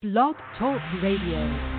Blog Talk Radio.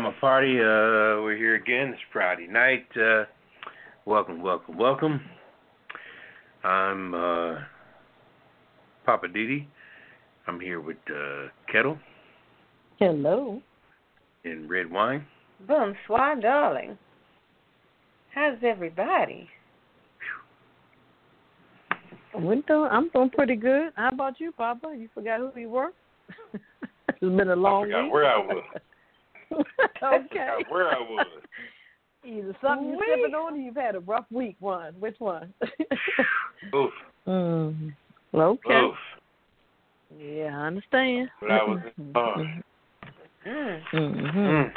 Uh, pajama party. Uh, we're here again. It's Friday night. Uh, welcome, welcome, welcome. I'm uh, Poppa DD. I'm here with uh, Ketel. Hello. And Redwine. Bonsoir, darling. How's everybody? We're doing, I'm doing pretty good. How about you, Papa? You forgot who you were? It's been a long I forgot week. where I was. okay. Where I was. Either something you're sipping on or you've had a rough week. One. Which one? Oof. Mm. Okay. Oof. Yeah, I understand. But I was. Uh, Mm. Mm-hmm. mm.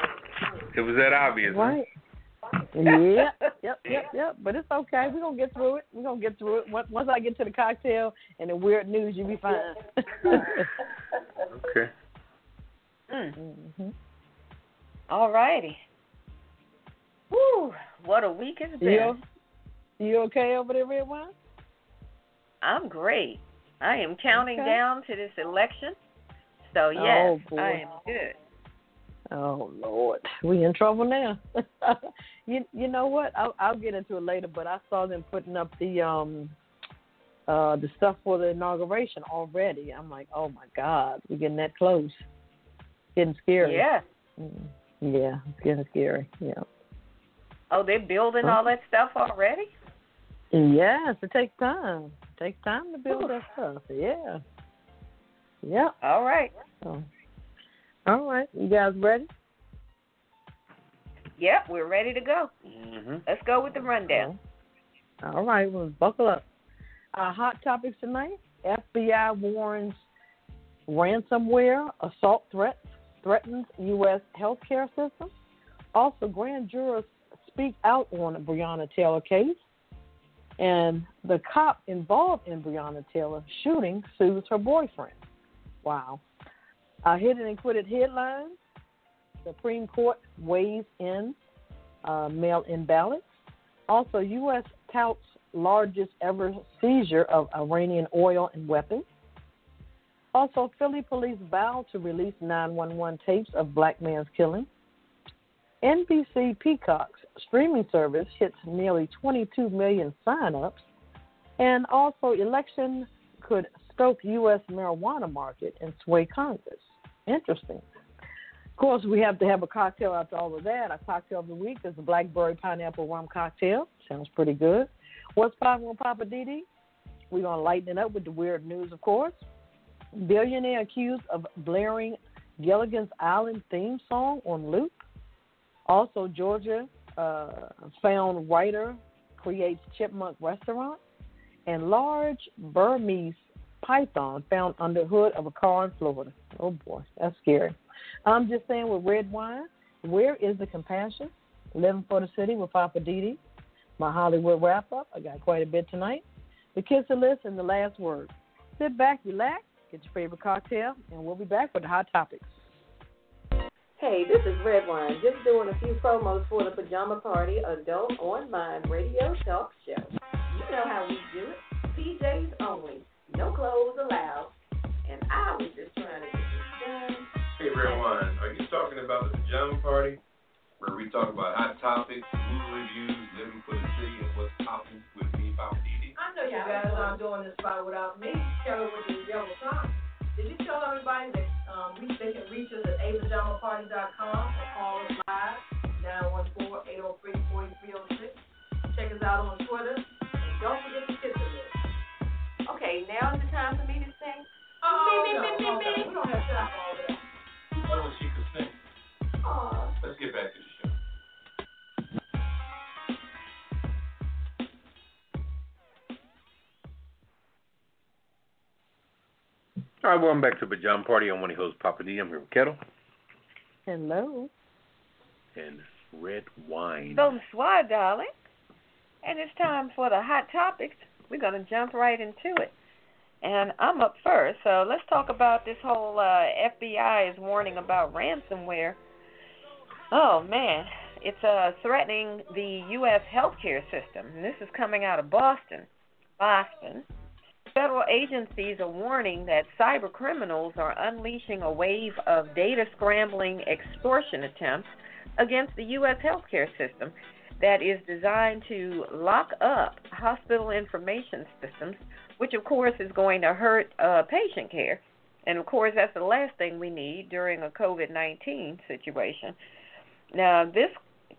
It was that obvious. huh? Right. Yeah. Yep. Yep. Yep. But it's okay. We're gonna get through it. We're gonna get through it. Once once I get to the cocktail and the weird news, you'll be fine. Okay. Mm. hmm All righty. Woo! What a week it's been. You you okay over there, Redwine? I'm great. I am counting Okay. down to this election. So yes, Oh. I am good. Oh Lord, we in trouble now. you you know what? I'll I'll get into it later, but I saw them putting up the um uh the stuff for the inauguration already. I'm like, oh my God, we're getting that close. Getting scary. Yeah. Mm, Yeah, it's getting scary. Yeah. Oh, they're building all that stuff already? Yes, it takes time. It takes time to build that stuff. Yeah. Yeah. All right. So, all right, you guys ready? Yep, we're ready to go. Mm-hmm. Let's go with the rundown. All right, well, buckle up. Our hot topics tonight FBI warns ransomware assault threats threatens U.S. healthcare system. Also, grand jurors speak out on the Breonna Taylor case. And the cop involved in Breonna Taylor shooting sues her boyfriend. Wow. Our hidden and quitted headlines Supreme Court weighs in uh, mail in ballots. Also, U.S. touts largest ever seizure of Iranian oil and weapons. Also, Philly police vow to release 911 tapes of black man's killing. NBC Peacock's streaming service hits nearly 22 million signups. And also, election could stoke U.S. marijuana market and sway Congress. Interesting. Of course, we have to have a cocktail after all of that. Our cocktail of the week is the Blackberry Pineapple Rum Cocktail. Sounds pretty good. What's poppin' with Poppa DD? We're going to lighten it up with the weird news, of course. Billionaire accused of blaring Gilligan's Island theme song on loop. Also, Georgia uh, found writer creates chipmunk restaurant. And large Burmese python found under hood of a car in Florida. Oh boy, that's scary. I'm just saying with Redwine, where is the compassion? Living for the city with Poppa DD. My Hollywood wrap up. I got quite a bit tonight. The kiss the list and the last word. Sit back, relax, get your favorite cocktail, and we'll be back with the hot topics. Hey, this is Redwine, just doing a few promos for the Pajama Party Adult Online Radio Talk Show. You know how we do it. PJs only, no clothes allowed. And I was just trying to get this done. Hey, Redwine, are you talking about the pajama party? Where we talk about hot topics, movie reviews, living for the city, and what's popping with so you guys aren't doing this by without me, Kevin with the yellow sign. Did you tell everybody that um, we, they can reach us at apajamaparty.com or call us live, 914-803-4306. Check us out on Twitter. And don't forget to hit the list. Okay, now is the time for me to sing. Oh, me, me, no, me, me, no, me. We don't have time for all that. Only she could sing. Aww. Let's get back to you. All right, welcome back to the Pajama Party. I'm one of your hosts, Papa D. I'm here with Ketel Hello. and Red Wine. Bonsoir, darling. And it's time for the hot topics. We're going to jump right into it. And I'm up first, so let's talk about this whole uh, FBI is warning about ransomware. Oh man, it's uh, threatening the U.S. healthcare system. And this is coming out of Boston. Boston. Federal agencies are warning that cyber criminals are unleashing a wave of data scrambling extortion attempts against the U.S. healthcare system that is designed to lock up hospital information systems, which of course is going to hurt uh, patient care. And of course, that's the last thing we need during a COVID 19 situation. Now, this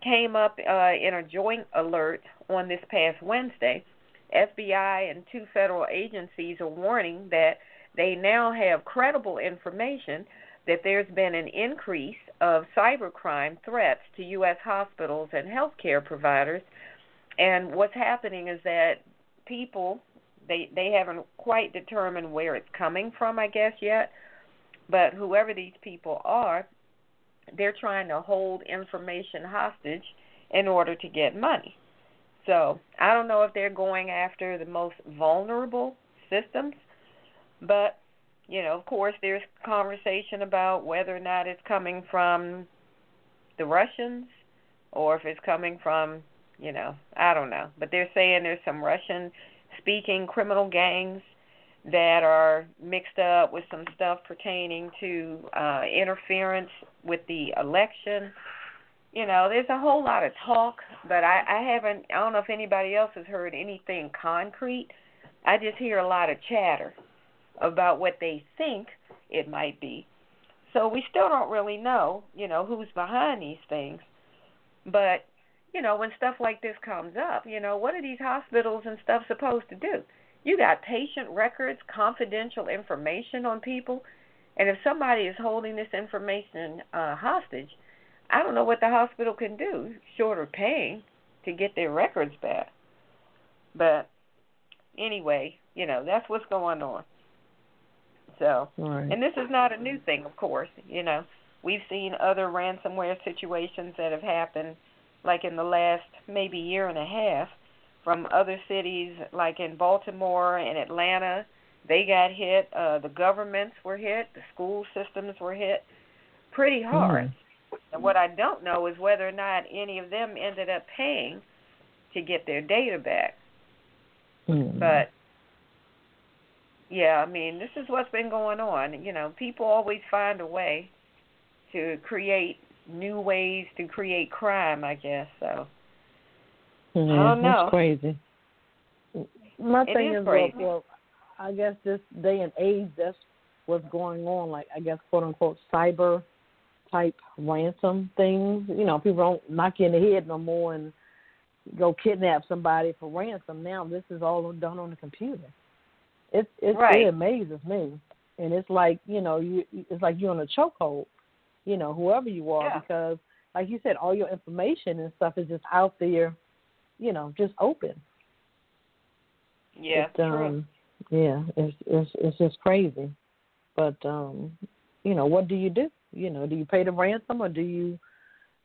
came up uh, in a joint alert on this past Wednesday FBI and two federal agencies are warning that they now have credible information that there's been an increase of cybercrime threats to U.S. hospitals and healthcare providers. And what's happening is that people they they haven't quite determined where it's coming from, I guess yet. But whoever these people are, they're trying to hold information hostage in order to get money. So I don't know if they're going after the most vulnerable systems, but you know, of course, there's conversation about whether or not it's coming from the Russians or if it's coming from, you know, I don't know. But they're saying there's some Russian speaking criminal gangs that are mixed up with some stuff pertaining to uh interference with the election you know, there's a whole lot of talk, but I, I haven't. I don't know if anybody else has heard anything concrete. I just hear a lot of chatter about what they think it might be. So we still don't really know, you know, who's behind these things. But, you know, when stuff like this comes up, you know, what are these hospitals and stuff supposed to do? You got patient records, confidential information on people, and if somebody is holding this information uh hostage, I don't know what the hospital can do short of paying to get their records back. But anyway, you know, that's what's going on. So, Right. and this is not a new thing, of course. You know, we've seen other ransomware situations that have happened, like in the last maybe year and a half, from other cities, like in Baltimore and Atlanta. They got hit. Uh, the governments were hit. The school systems were hit pretty hard. And what I don't know is whether or not any of them ended up paying to get their data back. Mm. But yeah, I mean, this is what's been going on. You know, people always find a way to create new ways to create crime, I guess. So Yeah, don't know. That's crazy. My It thing is is, crazy. well, well, I guess this day and age, that's what's going on. Like, I guess, quote unquote, cyber type ransom things. You know, people don't knock you in the head no more and go kidnap somebody for ransom. Now, this is all done on the computer. It it, Right. it amazes me, and it's like you know, you it's like you're on a chokehold. You know, whoever you are, Yeah. because like you said, all your information and stuff is just out there. You know, just open. yeah, It, um, true. Yeah, it's it's it's just crazy. But um, you know, what do you do? You know, do you pay the ransom or do you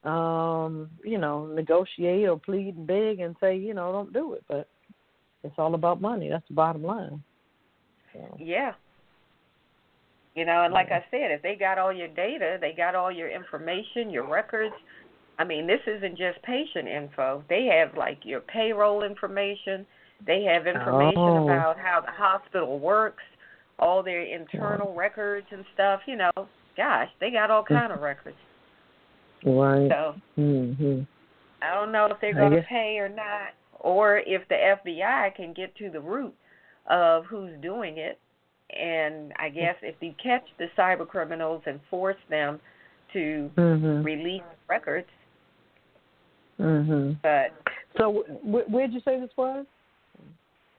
um, you know, negotiate or plead and beg and say, you know, don't do it. But it's all about money. That's the bottom line. So, Yeah. You know, and like I said, if they got all your data, they got all your information, your records. I mean, this isn't just patient info. They have like your payroll information. They have information Oh. about how the hospital works, all their internal records and stuff. You know, gosh, they got all kind of records. right. So Mhm. I don't know if they're going to pay or not, or if the FBI can get to the root of who's doing it. And I guess if you catch the cyber criminals and force them to Mhm. release records, Mhm. but So wh- where'd you say this was?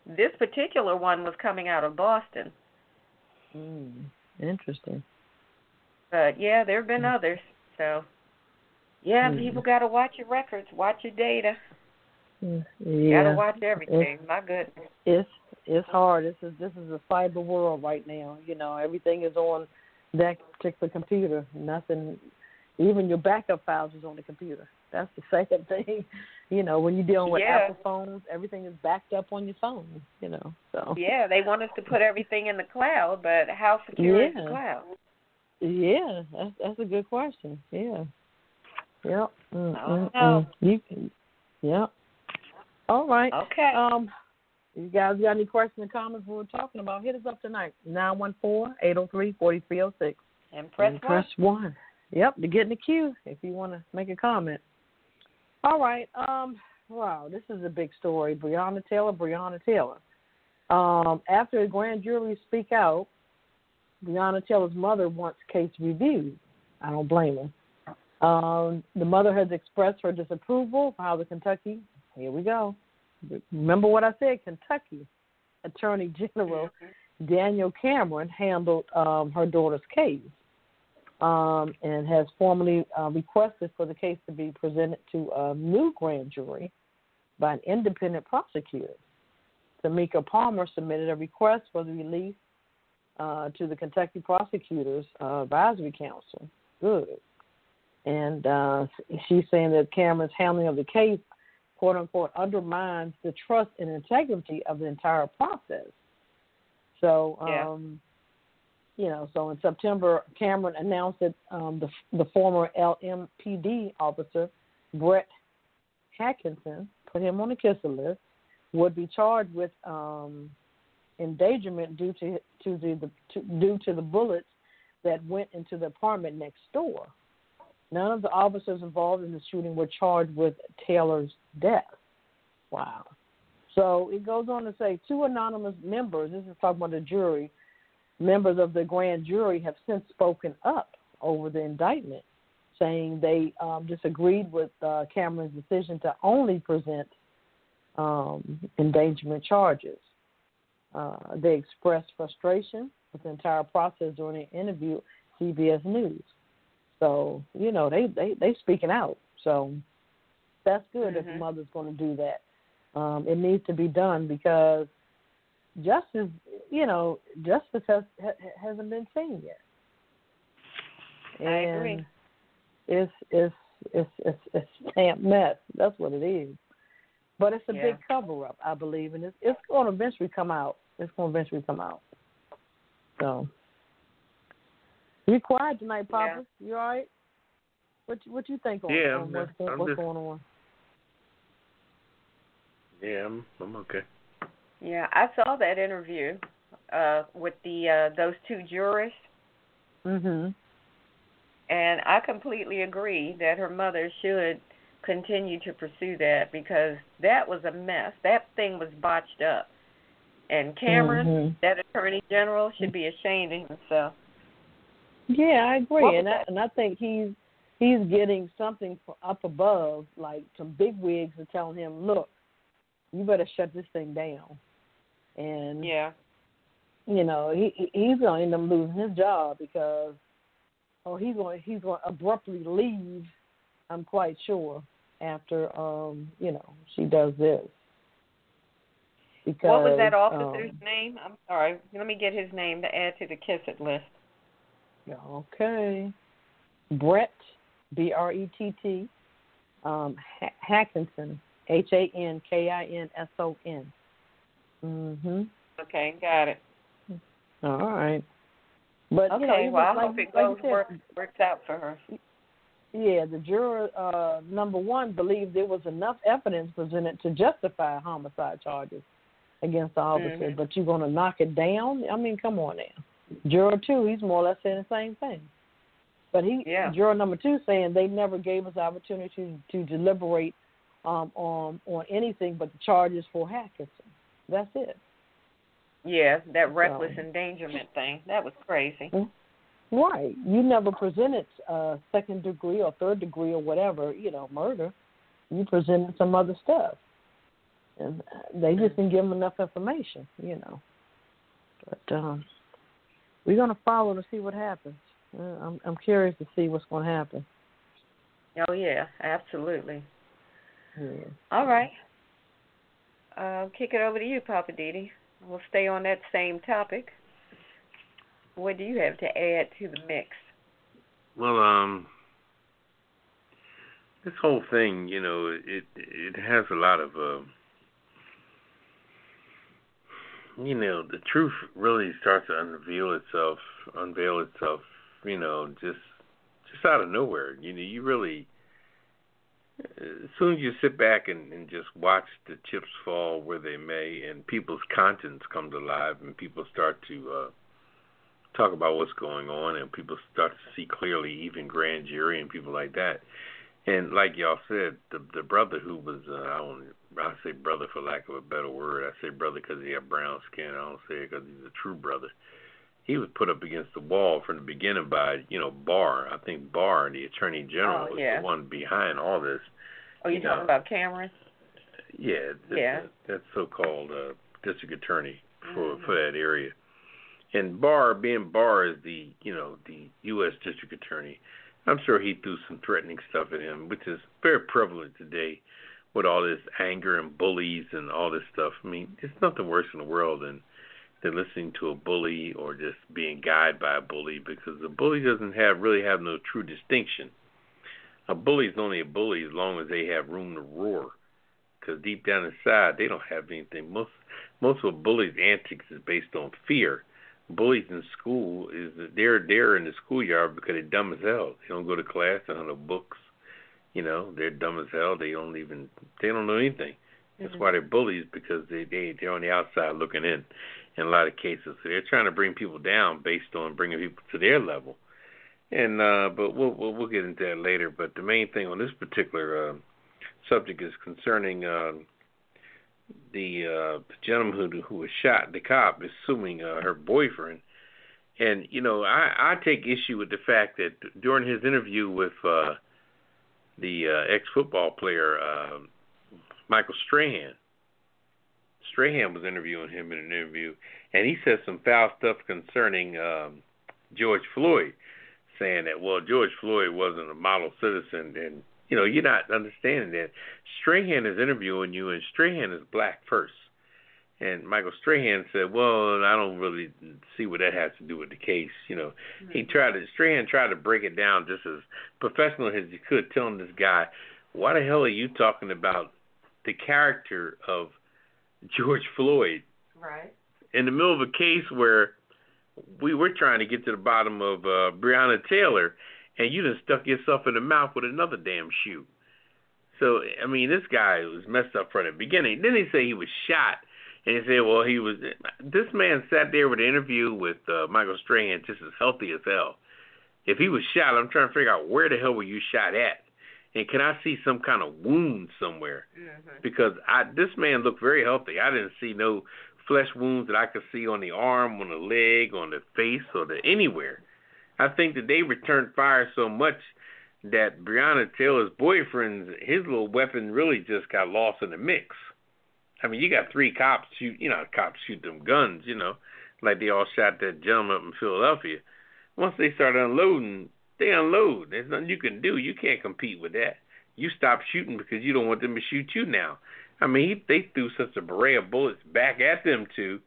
this particular one was coming out of Boston. Mm. Interesting. But yeah, there have been others. So yeah, Mhm. people got to watch your records, watch your data. Yeah. Gotta watch everything. It's, My goodness. It's it's hard. This is this is a cyber world right now. You know, everything is on that particular computer. Nothing, even your backup files is on the computer. That's the second thing. You know, when you're dealing with Yeah. Apple phones, everything is backed up on your phone. You know, so Yeah, they want us to put everything in the cloud, but how secure is the cloud? Yeah, that's that's a good question. Yeah. Yep. Mm, don't mm, mm. You can. Yep. All right. Okay. Um, you guys got any questions or comments we were talking about? Hit us up tonight. Nine one four eight zero three forty three zero six. and press And one. press one. Yep, to get in the queue if you want to make a comment. All right. Um. Wow, this is a big story. Breonna Taylor. Breonna Taylor. Um. After the grand jury speak out, Breonna Taylor's mother wants case reviewed. I don't blame her. Um, the mother has expressed her disapproval for how the Kentucky. Here we go. Remember what I said? Kentucky Attorney General Daniel Cameron handled um, her daughter's case um, and has formally uh, requested for the case to be presented to a new grand jury by an independent prosecutor. Tamika Palmer submitted a request for the release uh, to the Kentucky Prosecutors uh, Advisory Council. Good. And uh, she's saying that Cameron's handling of the case, quote unquote, undermines the trust and integrity of the entire process. So, Yeah. um, you know, so in September, Cameron announced that um, the the former LMPD officer Brett Hankinson put him on the kisser list would be charged with um, endangerment due to to the, to, due to the bullets that went into the apartment next door. None of the officers involved in the shooting were charged with Taylor's death. Wow. So it goes on to say two anonymous members, this is talking about the jury, members of the grand jury have since spoken up over the indictment, saying they um, disagreed with uh, Cameron's decision to only present um, endangerment charges. Uh, they expressed frustration with the entire process during an interview CBS News. So you know they they they speaking out. So that's good if the Mhm. mother's going to do that. Um, it needs to be done because justice, you know, justice has ha, hasn't been seen yet. I agree. It's it's it's it's it's a damn mess. That's what it is. But it's a Yeah. big cover up, I believe, and it's it's going to eventually come out. It's going to eventually come out. So, you quiet tonight, Papa? You all right? What you, what you think on, Yeah, on I'm- what's, go- I'm what's just- going on? Yeah, I'm I'm okay. Yeah, I saw that interview uh with the uh those two jurists Mhm. and I completely agree that her mother should continue to pursue that because that was a mess. That thing was botched up. And Cameron, Mhm. that attorney general, should be ashamed of himself. Yeah, I agree, and I, and I think he's he's getting something up above, like some big wigs are telling him, "Look, you better shut this thing down." And Yeah. you know, he he- he's going to end up losing his job because, oh he's going he's going to abruptly leave. I'm quite sure after um you know she does this. Because what was that officer's um, name? I'm sorry. Let me get his name to add to the kiss it list. Okay. Brett, B R E T T, um, Ha- Hankinson, H A N K I N S O N. Mhm. Okay, got it. All right. But Okay, you know, well I like, hope it like goes work, works out for her. Yeah, the juror uh, number one believed there was enough evidence presented to justify homicide charges against the officer, Mhm. but you're going to knock it down? I mean, come on now. Juror two, he's more or less saying the same thing. But he, Yeah. juror number two, saying they never gave us the opportunity to, to deliberate um, on on anything but the charges for Hankinson. That's it. Yeah, that reckless So- endangerment thing. That was crazy. Right. You never presented uh, second degree or third degree or whatever, you know, murder. You presented some other stuff. And they just didn't give them enough information, you know. But um, we're going to follow to see what happens. Uh, I'm, I'm curious to see what's going to happen. Oh yeah, absolutely. Yeah. All right. I'll kick it over to you, Poppa DD. We'll stay on that same topic. What do you have to add to the mix? Well, um, this whole thing, you know, it it has a lot of, uh, you know, the truth really starts to unveil itself, unveil itself, you know, just just out of nowhere. You know, you really, as soon as you sit back and, and just watch the chips fall where they may, and people's conscience come to life, and people start to uh, talk about what's going on, and people start to see clearly, even grand jury and people like that. And like y'all said, the the brother who was uh, I don't I say brother for lack of a better word. I say brother because he had brown skin. I don't say it because he's a true brother. He was put up against the wall from the beginning by you know Barr. I think Barr, the Attorney General, Oh, was the one behind all this. Oh, you You talking know. about Cameron? Yeah, that, Yeah. That, that so-called uh, district attorney for Mhm. for that area. And Barr, being Barr is the you know the U.S. district attorney. I'm sure he threw some threatening stuff at him, which is very prevalent today with all this anger and bullies and all this stuff. I mean, it's nothing worse in the world than than listening to a bully or just being guided by a bully because the bully doesn't have really have no true distinction. A bully is only a bully as long as they have room to roar because deep down inside they don't have anything. Most most of a bully's antics is based on fear. Bullies in school is that they're they're in the schoolyard because they're dumb as hell. They don't go to class, they don't know books. You know, they're dumb as hell. They don't even they don't know anything. That's Mhm. why they're bullies because they they they're on the outside looking in. In a lot of cases, so they're trying to bring people down based on bringing people to their level. And uh, but we'll we'll, we'll get into that later. But the main thing on this particular uh, subject is concerning uh, the uh, gentleman who who was shot. The cop is suing uh, her boyfriend, and you know I I take issue with the fact that during his interview with uh, the uh, ex football player uh, Michael Strahan, Strahan was interviewing him in an interview, and he said some foul stuff concerning um, George Floyd, saying that well George Floyd wasn't a model citizen, and you know you're not understanding that. Strahan is interviewing you, and Strahan is black first. And Michael Strahan said, "Well, I don't really see what that has to do with the case." You know, he tried to Strahan tried to break it down just as professional as he could, telling this guy, "Why the hell are you talking about the character of George Floyd Right. in the middle of a case where we were trying to get to the bottom of uh, Breonna Taylor, and you just stuck yourself in the mouth with another damn shoe. So I mean, this guy was messed up from the beginning. Then he say he was shot, and he said, well, he was. This man sat there with an interview with uh, Michael Strahan, just as healthy as hell. If he was shot, I'm trying to figure out where the hell were you shot at, and can I see some kind of wound somewhere? Mhm. because I this man looked very healthy. I didn't see no flesh wounds that I could see on the arm, on the leg, on the face, or the anywhere. I think that they returned fire so much that Breonna Taylor's boyfriend's his little weapon really just got lost in the mix. I mean, you got three cops shoot, you know, cops shoot them guns, you know, like they all shot that gentleman up in Philadelphia. Once they start unloading, they unload. There's nothing you can do. You can't compete with that. You stop shooting because you don't want them to shoot you now. I mean, he, they threw such a beret of bullets back at them too.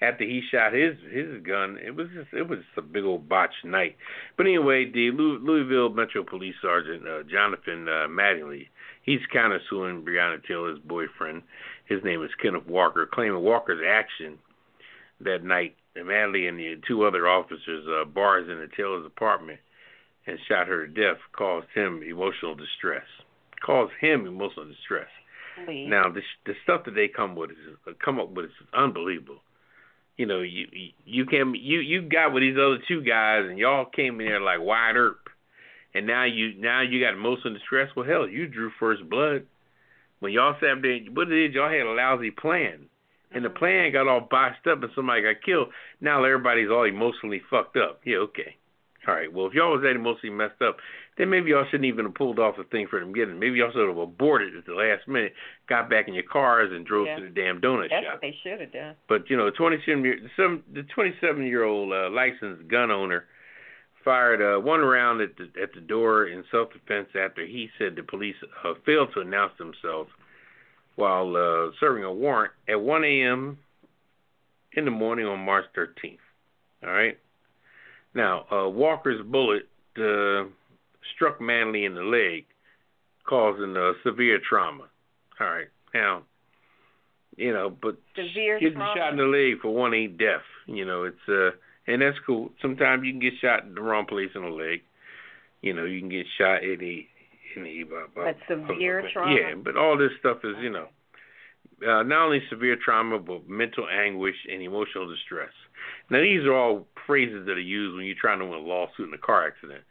After he shot his his gun, it was just it was just a big old botched night. But anyway, the Louis, Louisville Metro Police Sergeant uh, Jonathan uh, Mattingly, he's countersuing Breonna Taylor's boyfriend. His name is Kenneth Walker, claiming Walker's action that night. Mattingly and the two other officers uh, bars the Taylor's apartment and shot her to death caused him emotional distress. Caused him emotional distress. Please. Now, the the stuff that they come with is come up with is unbelievable. You know, you you- came you you got with these other two guys, and y'all came in there like Wyatt Earp, and now you now you got emotional distress. Well, hell, you drew first blood when y'all sat up there. What it is, y'all had a lousy plan, and the uh-huh. plan got all botched up, and somebody got killed. Now everybody's all emotionally fucked up. Yeah, okay. All right. Well, if y'all was that emotionally messed up, then maybe y'all shouldn't even have pulled off the thing for them getting. Maybe y'all should have aborted at the last minute, got back in your cars, and drove Yeah. to the damn donut That's shop. That's what they should have done. But you know, 27 year, some the 27 year old uh, licensed gun owner fired uh, one round at the at the door in self defense after he said the police uh, failed to announce themselves while uh, serving a warrant at 1 a.m. in the morning on March 13th. All right. Now, uh, Walker's bullet uh, struck Mattingly in the leg, causing uh, severe trauma. All right. Now, you know, but Severe getting trauma. shot in the leg for one ain't death. You know, it's uh, and that's cool. Sometimes you can get shot in the wrong place in the leg. You know, you can get shot in the in the. Uh, But severe trauma? Yeah, but all this stuff is you know, uh, not only severe trauma but mental anguish and emotional distress. Now these are all phrases that are used when you're trying to win a lawsuit in a car accident.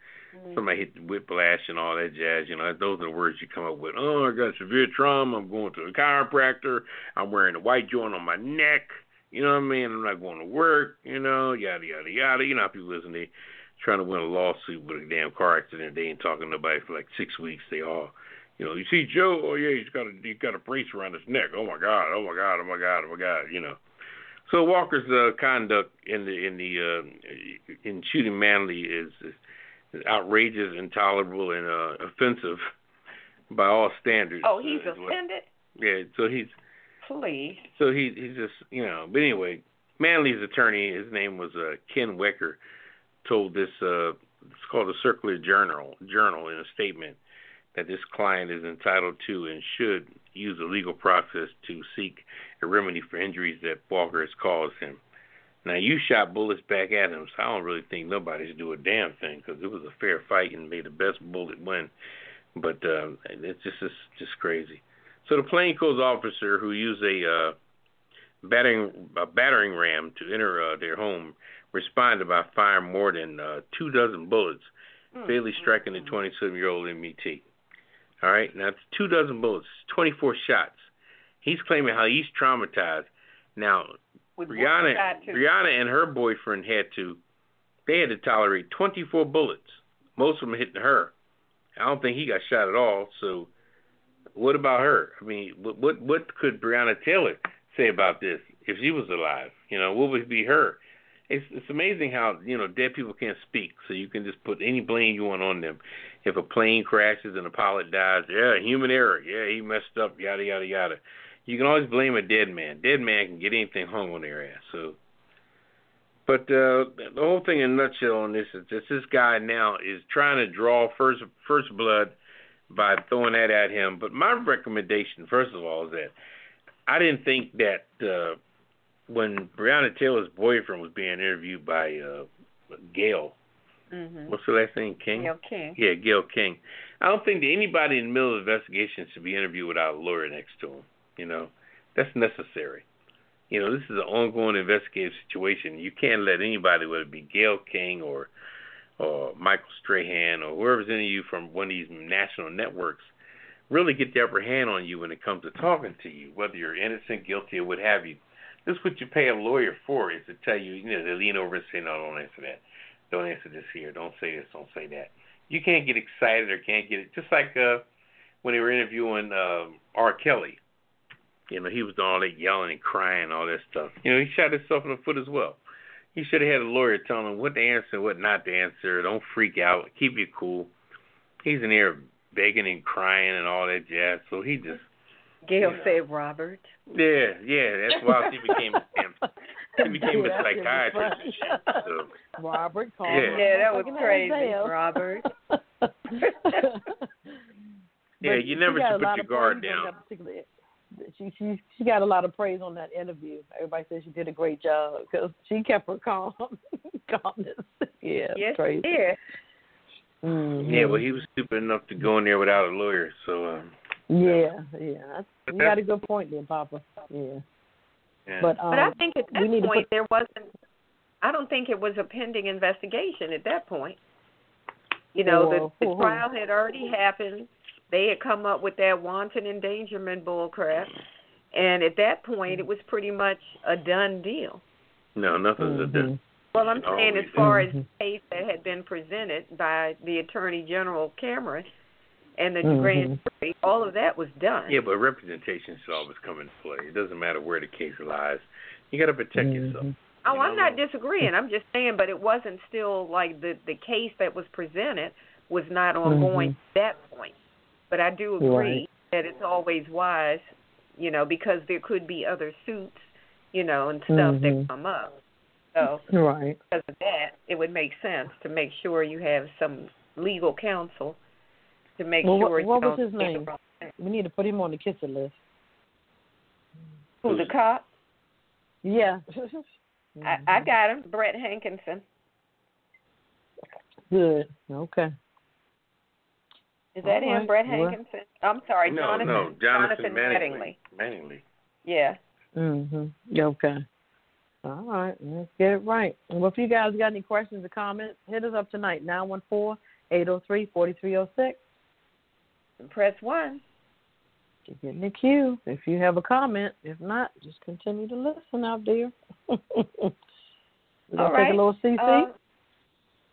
Somebody hit whiplash and all that jazz. You know, those are the words you come up with. Oh, I got severe trauma. I'm going to a chiropractor. I'm wearing a white joint on my neck. You know what I mean? I'm not going to work. You know, yada yada yada. You know people listen. They trying to win a lawsuit with a damn car accident. They ain't talking to nobody for like six weeks. They all, you know, you see Joe. Oh yeah, he's got a he's got a brace around his neck. Oh my god. Oh my god. Oh my god. Oh my god. You know. So Walker's uh, conduct in the in the uh, in shooting Mattingly is, is outrageous, intolerable, and uh, offensive by all standards. Oh, he's uh, what- offended? Yeah, so he's Please. so he he's just you know. But anyway, Mattingly's attorney, his name was uh, Kent Wicker, told this uh, it's called the Courier Journal Journal in a statement that this client is entitled to and should use the legal process to seek a remedy for injuries that Walker has caused him. Now you shot bullets back at him, so I don't really think nobody's do a damn thing because it was a fair fight and made the best bullet win. But uh, it's just it's just crazy. So the plainclothes officer who used a uh, battering a battering ram to enter uh, their home responded by firing more than uh, two dozen bullets, fatally striking the 27-year-old MET. All right, now it's two dozen bullets, 24 shots. He's claiming how he's traumatized. Now, With Breonna. Breonna and her boyfriend had to, they had to tolerate 24 bullets, most of them hitting her. I don't think he got shot at all. So, what about her? I mean, what what, what could Breonna Taylor say about this if she was alive? You know, what would be her? It's it's amazing how you know dead people can't speak, so you can just put any blame you want on them. If a plane crashes and a pilot dies, yeah, human error, yeah, he messed up, yada yada yada. You can always blame a dead man. Dead man can get anything hung on their ass. So, but uh, the whole thing in a nutshell on this is this this guy now is trying to draw first first blood by throwing that at him. But my recommendation, first of all, is that I didn't think that uh, when Breonna Taylor's boyfriend was being interviewed by uh, Gayle, Mm-hmm. what's the last name, King? Gayle King. Yeah, Gayle King. I don't think that anybody in the middle of the investigation should be interviewed without a lawyer next to him. You know, that's necessary. You know, this is an ongoing investigative situation. You can't let anybody, whether it be Gayle King or or Michael Strahan or whoever's in you from one of these national networks, really get the upper hand on you when it comes to talking to you, whether you're innocent, guilty, or what have you. This is what you pay a lawyer for, is to tell you, you know, to lean over and say, no, don't answer that. Don't answer this here. Don't say this. Don't say that. You can't get excited or can't get it. Just like uh, when they were interviewing um, R. Kelly. You know, he was doing all that yelling and crying and all that stuff. You know, he shot himself in the foot as well. He should have had a lawyer telling him what to answer and what not to answer. Don't freak out. Keep it cool. He's in there begging and crying and all that jazz. So he just, Gayle Yeah. said Robert. yeah, yeah. That's why he became a damn he became a Yeah, that's psychiatrist and funny. shit. So Robert called Yeah. Yeah, that was crazy, Robert. Yeah, you never should put your guard praise on down. That particular- She she she got a lot of praise on that interview. Everybody said she did a great job because she kept her calm, calmness. Yeah, it's yes, crazy. yeah. Mhm. Yeah, well, he was stupid enough to go in there without a lawyer. So, um, Yeah, yeah. That's, But you got a good point there, Papa. Yeah, yeah. but um, But I think at we that point put- there wasn't. I don't think it was a pending investigation at that point. You know, Well, the, the who- who? trial had already happened. They had come up with that wanton endangerment bull crap, and at that point, it was pretty much a done deal. no, nothing's a mhm. done. Well, I'm saying as far as Mhm. the case that had been presented by the Attorney General Cameron and the Mhm. grand jury, all of that was done. Yeah, but representation should always come into play. It doesn't matter where the case lies. You got to protect yourself. Mhm. Oh, You I'm not disagreeing. I'm just saying, but it wasn't still like the the case that was presented was not ongoing Mhm. at that point. But I do agree Right. that it's always wise you know, because there could be other suits, you know, and stuff Mhm. that come up. So Right. because of that, it would make sense to make sure you have some legal counsel to make Well, sure what you was his name? We need to put him on the kisser list. Who the cop? Yeah. I, I got him, Brett Hankinson. Good. Okay. Is that All him, right, Brett well- Hankinson? I'm sorry, no, Jonathan. no, Jonathan, Mattingly. Mattingly. Mattingly. Yeah. Mhm. Yeah, Okay. All right. Let's get it right. Well, if you guys got any questions or comments, hit us up tonight. 914-803-0306 Press one. Get in the queue if you have a comment. If not, just continue to listen out there. We're gonna take a little CC. Uh,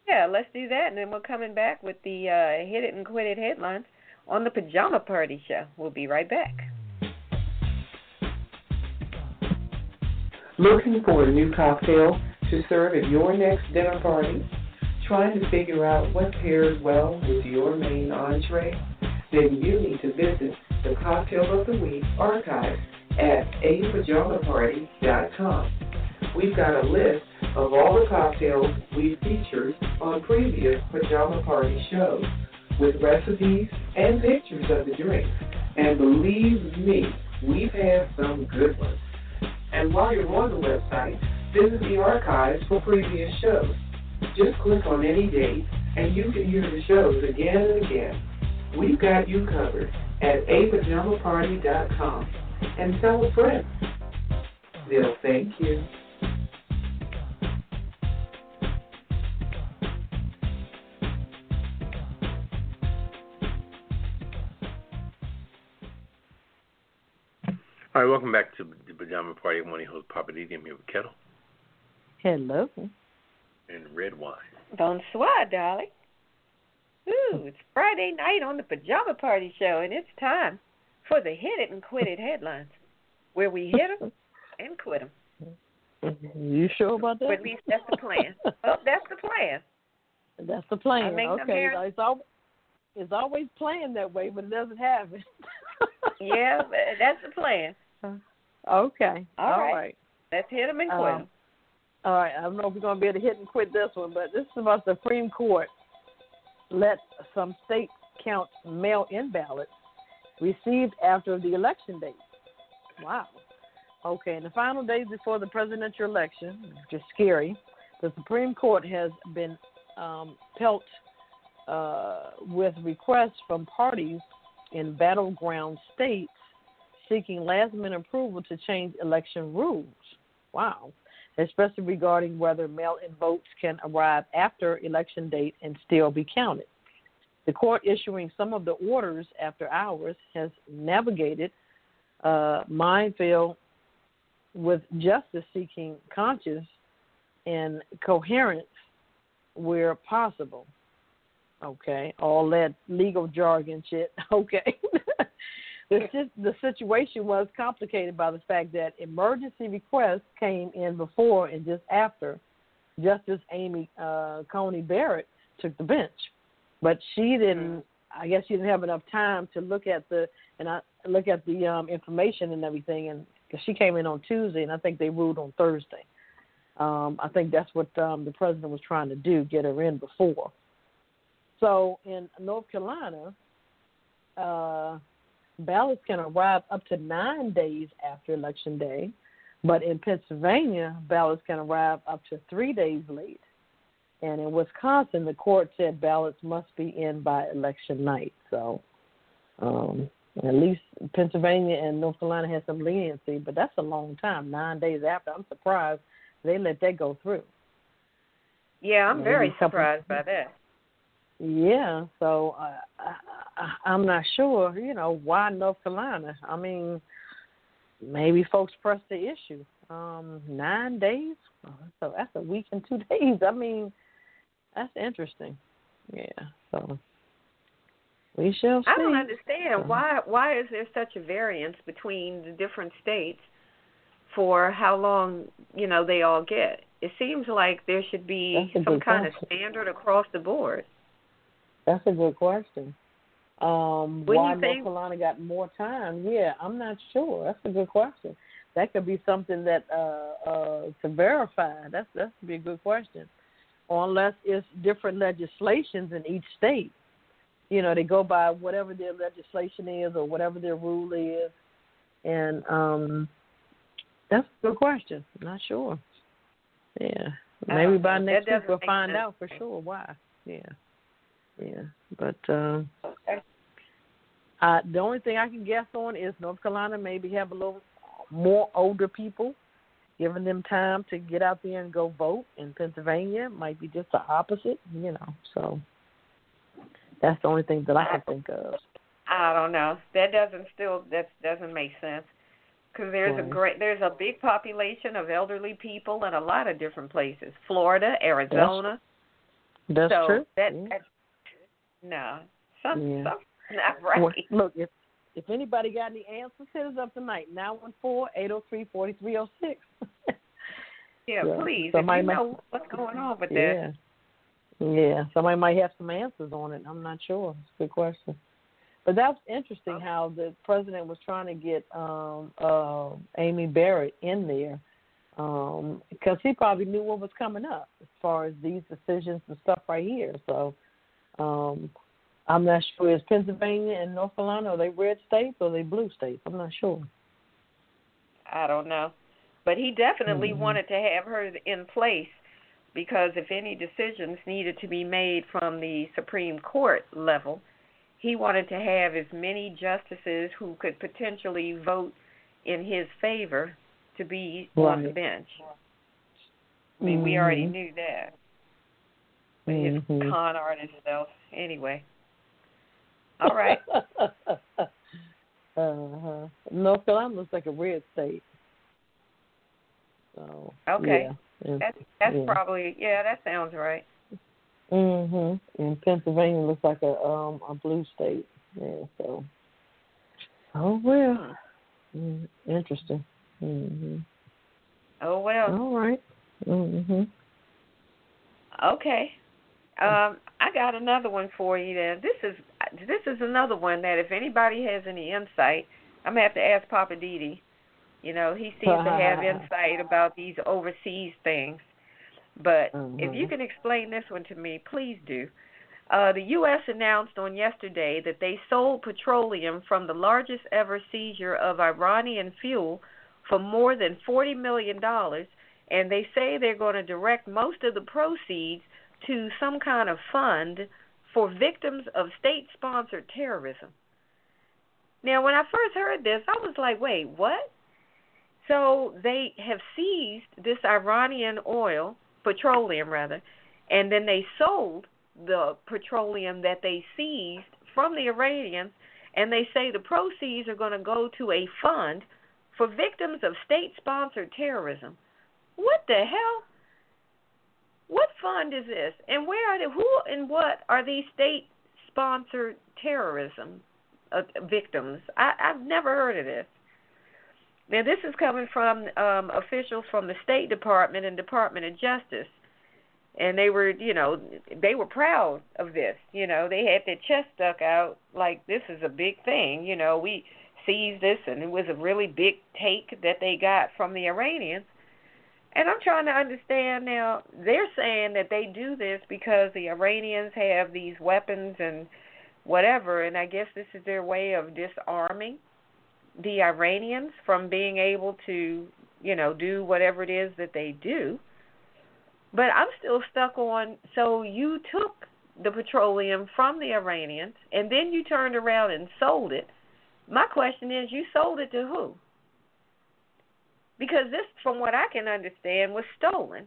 yeah, let's do that, and then we're coming back with the uh, hit it and quit it headlines on the Pajama Party show. We'll be right back. Looking for a new cocktail to serve at your next dinner party? Trying to figure out what pairs well with your main entree? Then you need to visit the Cocktail of the Week archive at apajamaparty.com. We've got a list of all the cocktails we've featured on previous Pajama Party shows with recipes and pictures of the drinks. And believe me, we've had some good ones. And while you're on the website, visit the archives for previous shows. Just click on any date and you can hear the shows again and again. We've got you covered at apajamaparty.com and tell a friend. They'll thank you. All right, welcome back to the Pajama Party. I'm one of your hosts, Poppa DD. I'm here with Ketel Hello. and Redwine. Bonsoir, darling. Ooh, it's Friday night on the Pajama Party show, and it's time for the hit it and quit it headlines, where we hit 'em and quit 'em. You sure about that? Or at least that's the plan. oh, that's the plan. That's the plan. I make okay. here. It's, al- it's always planned that way, but it doesn't happen. Yeah, that's the plan. Okay. All All right. right. Let's hit 'em and quit. Um, All right. I don't know if we're going to be able to hit and quit this one, but this is about the Supreme Court let some states count mail-in ballots received after the election date. Wow. Okay. In the final days before the presidential election, which is scary, the Supreme Court has been um, pelt uh, with requests from parties in battleground states seeking last minute approval to change election rules. Wow. Especially regarding whether mail in votes can arrive after election date and still be counted. The court issuing some of the orders after hours has navigated uh, minefield with justice seeking conscience and coherence where possible. Okay, all that legal jargon shit. Okay. The, the situation was complicated by the fact that emergency requests came in before and just after Justice Amy uh, Coney Barrett took the bench. But she didn't, I guess she didn't have enough time to look at the, and I look at the um, information and everything. And cause she came in on Tuesday, and I think they ruled on Thursday. Um, I think that's what um, the president was trying to do, get her in before. So in North Carolina, uh, ballots can arrive up to nine days after election day, but in Pennsylvania, ballots can arrive up to three days late. And in Wisconsin, the court said ballots must be in by election night. So um, at least Pennsylvania and North Carolina has some leniency, but that's a long time, nine days after. I'm surprised they let that go through. Yeah, I'm Maybe very surprised by that. Yeah, so uh, I, I, I'm not sure, you know, why North Carolina. I mean, maybe folks press the issue. Um, nine days, so that's a week and two days. I mean, that's interesting. Yeah, so we shall see. I don't understand why why is there such a variance between the different states for how long, you know, they all get. It seems like there should be some kind of standard across the board. That's a good question. Um, do why North? Carolina got more time? Yeah, I'm not sure. That's a good question. That could be something that uh, uh, to verify. That's that could be a good question. Or unless it's different legislations in each state. You know, they go by whatever their legislation is or whatever their rule is, and um, that's a good question. I'm not sure. Yeah, maybe by next week we'll find sense. out for sure why. Yeah, yeah, but. um Okay. uh, the only thing I can guess on is North Carolina maybe have a little more older people, giving them time to get out there and go vote. In Pennsylvania, might be just the opposite, you know. So that's the only thing that I can think of. I don't know. That doesn't still that doesn't make sense because there's a great there's a big population of elderly people in a lot of different places. Florida, Arizona. That's so true. That, Yeah. that no, some, Yeah. something's not right. Well, look, if if anybody got any answers, hit us up tonight. Nine one four eight zero three forty three zero six. yeah, yeah, please. If somebody you might- know what's going on with that. Yeah. Yeah, somebody might have some answers on it. I'm not sure. It's a good question. But that's interesting how the president was trying to get um uh Amy Barrett in there um because he probably knew what was coming up as far as these decisions and stuff right here. So um I'm not sure is Pennsylvania and North Carolina are they red states or are they blue states? I'm not sure. I don't know. But he definitely Mhm. wanted to have her in place because if any decisions needed to be made from the Supreme Court level, he wanted to have as many justices who could potentially vote in his favor to be on the bench. I mean, we already Mhm. knew that. But his con artist self. Anyway. All right. uh-huh. North Carolina looks like a red state. So Okay. Yeah. That's that's yeah. probably yeah, that sounds right. Mhm. And Pennsylvania looks like a um a blue state. Yeah. So. Oh well. Mm, interesting. Mhm. Oh well. All right. Mhm. Okay. Um, I got another one for you. Then this is this is another one that if anybody has any insight, I'm gonna have to ask Poppa DD. You know, he seems to have insight about these overseas things. But if you can explain this one to me, please do. Uh, the U.S. announced on yesterday that they sold petroleum from the largest ever seizure of Iranian fuel for more than $40 million, and they say they're going to direct most of the proceeds to some kind of fund for victims of state sponsored terrorism. Now, when I first heard this, I was like, wait, what? So they have seized this Iranian oil, petroleum rather, and then they sold the petroleum that they seized from the Iranians, and they say the proceeds are going to go to a fund for victims of state sponsored terrorism. What the hell? What fund is this? And where are they? Who and what are these state sponsored terrorism uh, victims? I, I've never heard of this. Now, this is coming from um, officials from the State Department and Department of Justice, and they were, you know, they were proud of this. You know, they had their chest stuck out like this is a big thing. You know, we seized this, and it was a really big take that they got from the Iranians. And I'm trying to understand now. They're saying that they do this because the Iranians have these weapons and whatever, and I guess this is their way of disarming the Iranians from being able to, you know, do whatever it is that they do. But I'm still stuck on so you took the petroleum from the Iranians and then you turned around and sold it. My question is you sold it to who? Because this from what I can understand was stolen.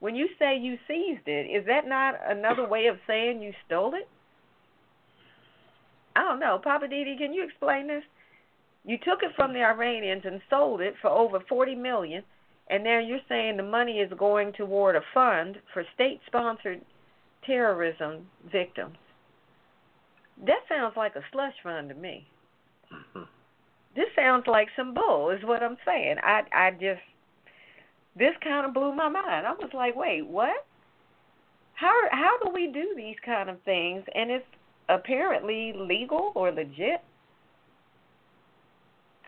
When you say you seized it, is that not another way of saying you stole it? I don't know. Poppa DD, can you explain this? You took it from the Iranians and sold it for over 40 million, and now you're saying the money is going toward a fund for state-sponsored terrorism victims. That sounds like a slush fund to me. Mm-hmm. This sounds like some bull, is what I'm saying. I I just this kind of blew my mind. I was like, wait, what? How how do we do these kind of things? And it's apparently legal or legit.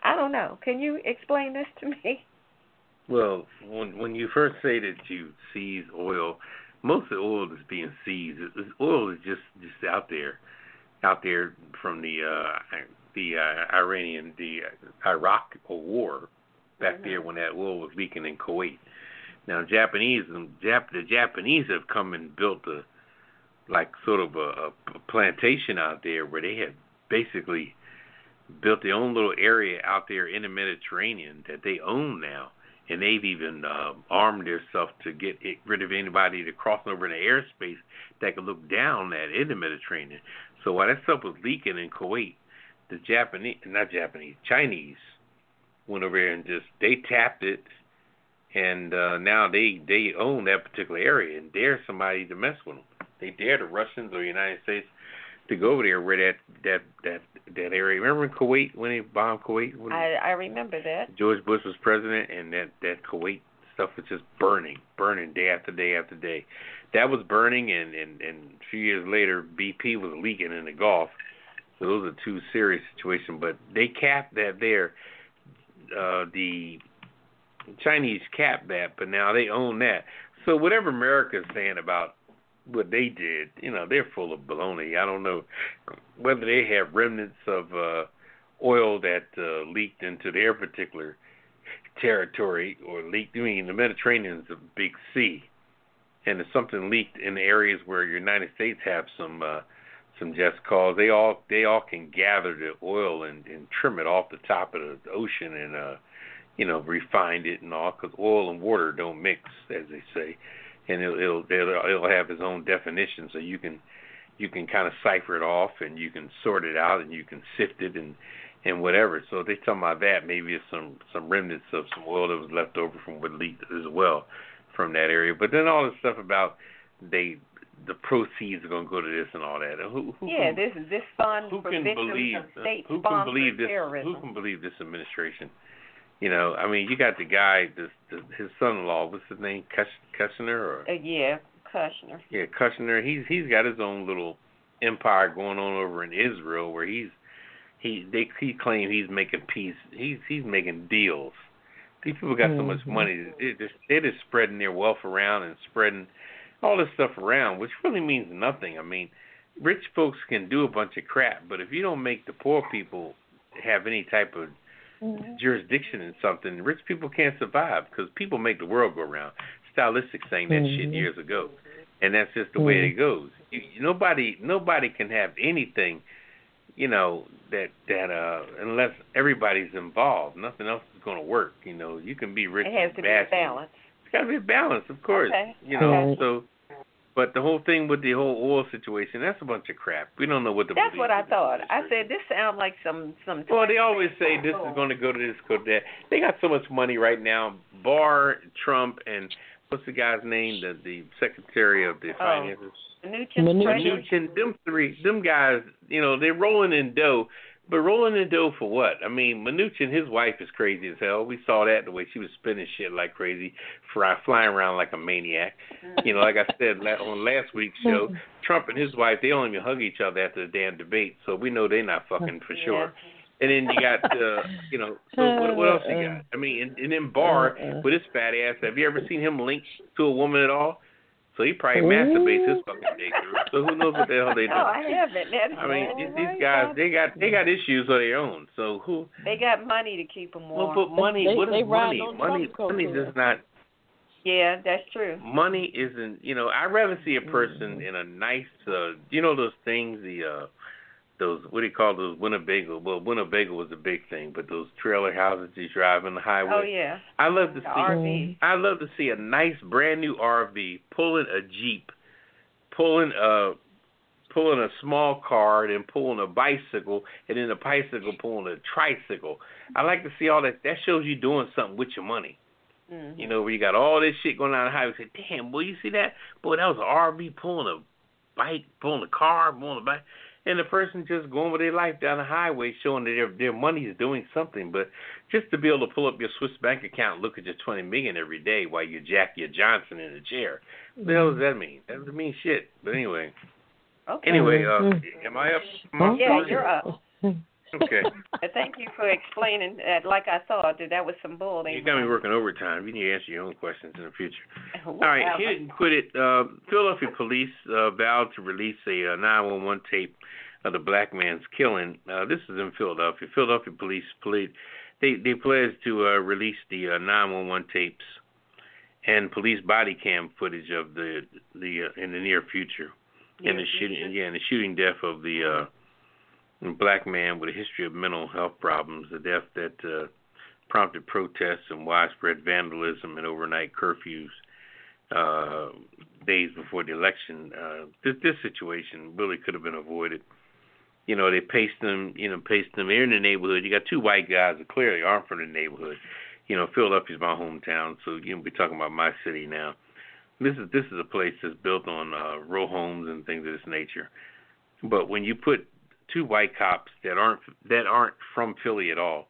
I don't know. Can you explain this to me? Well, when when you first say that you seize oil, most of the oil that's being seized, oil is just just out there, out there from the uh the uh, Iranian the Iraq war back there when that oil was leaking in Kuwait. Now Japanese and Jap the Japanese have come and built a like sort of a, a plantation out there where they have basically built their own little area out there in the Mediterranean that they own now, and they've even uh, armed themselves to get rid of anybody to cross over in the airspace that could look down at in the Mediterranean. So while that stuff was leaking in Kuwait, the Japanese, not Japanese, Chinese went over there and just they tapped it, and uh, now they they own that particular area and dare somebody to mess with them. They dare the Russians or the United States to go over there where that that that that area. Remember in Kuwait when they bombed Kuwait? When I I remember that. George Bush was president, and that that Kuwait stuff was just burning, burning day after day after day. That was burning, and and and a few years later, BP was leaking in the Gulf. So those are two serious situations. But they capped that there. Uh, the Chinese capped that, but now they own that. So whatever America's saying about what they did, you know, they're full of baloney. I don't know whether they have remnants of uh oil that uh, leaked into their particular territory or leaked. I mean, the Mediterranean is a big sea, and if something leaked in the areas where the United States have some uh, some just cause, they all they all can gather the oil and, and trim it off the top of the ocean and uh, you know refine it and all because oil and water don't mix, as they say, and it'll it'll it'll, it'll have its own definition, so you can you can kind of cipher it off and you can sort it out and you can sift it and and whatever. So they talking about that, maybe it's some some remnants of some oil that was left over from what leaked as well from that area. But then all this stuff about they the proceeds are going to go to this and all that. Who, who Yeah, can, this is this fund who for can believe state who can believe this terrorism. who can believe this administration? You know, I mean, you got the guy, this, this his son-in-law. What's his name? Kush, Kushner or Uh, yeah, Kushner. yeah, Kushner. He's he's got his own little empire going on over in Israel where he's he they he claim he's making peace. He's he's making deals. These people got so much Mhm. money. They're just, they're just spreading their wealth around and spreading all this stuff around, which really means nothing. I mean, rich folks can do a bunch of crap, but if you don't make the poor people have any type of jurisdiction in something, rich people can't survive because people make the world go round. Stylistic saying that shit Mhm. years ago, and that's just the way it goes. You, nobody, nobody can have anything, you know, that that uh unless everybody's involved. Nothing else is going to work. You know, you can be rich It has to be a bashful. balance. It's got to be a balance, of course. Okay. You know, Okay. so. But the whole thing with the whole oil situation, that's a bunch of crap. We don't know what the That's what I thought. I said this sounds like some some. well, they always say this is going to go to this, go to that. They got so much money right now. Barr, Trump, and what's the guy's name? The the Secretary of the Oh. Finances. Mnuchin. Mnuchin. Treasury? Mnuchin. Them three, them guys. You know, they're rolling in dough. But rolling in dough for what? I mean, Mnuchin, his wife is crazy as hell. We saw that the way she was spinning shit like crazy, fly, flying around like a maniac. You know, like I said on last week's show, Trump and his wife, they don't even hug each other after the damn debate, so we know they're not fucking for sure. And then you got, uh, you know, so what, what else you got? I mean, and, and then Barr Uh-uh. with his fat ass. Have you ever seen him linked to a woman at all? So he probably masturbates his fucking day through. So who knows what the hell they do? No, I haven't. That's I mean, these, these guys, they got they got issues of their own. So who? they got money to keep them Well, warm. but money. They- what is money? Money. Money does not. yeah, that's true. Money isn't. You know, I'd rather see a person Mm-hmm. in a nice. uh You know those things. The uh those what do you call those Winnebago? Well, Winnebago was a big thing, but those trailer houses you drive on the highway. Oh yeah, I love to the see. RV. I love to see a nice brand new RV pulling a Jeep, pulling a pulling a small car, then pulling a bicycle, and then a bicycle pulling a tricycle. I like to see all that. That shows you doing something with your money. Mhm. You know, where you got all this shit going on the highway. Say, damn, boy, you see that? Boy, that was an RV pulling a bike, pulling a car, pulling a bike. And the person just going with their life down the highway, showing that their their money is doing something. But just to be able to pull up your Swiss bank account, and look at your twenty million every day while you jack your Johnson in a chair, what the hell does that mean? That doesn't mean shit. But anyway, Okay. Anyway, uh, Mhm. am I up? Am I? Yeah, you're up. Okay. Uh, Thank you for explaining that. Like I thought, that that was some bull. You got me working overtime. You need to answer your own questions in the future. All right, it and quit it. Uh, Philadelphia police uh, vowed to release a uh, 911 tape of the black man's killing. Uh, this is in Philadelphia. Philadelphia police plead, they they pledged to uh, release the uh, 911 tapes and police body cam footage of the the uh, in the near future. and the shooting, yeah, and the shooting death of the uh, black man with a history of mental health problems, the death that uh, prompted protests and widespread vandalism and overnight curfews uh, days before the election. Uh, this, this situation really could have been avoided. You know, they paced them, you know, paced them. They're in the neighborhood. You got two white guys that clearly aren't from the neighborhood. You know, Philadelphia's my hometown, so you know, we're talking about my city now. This is this is a place that's built on uh, row homes and things of this nature. But when you put two white cops that aren't that aren't from Philly at all,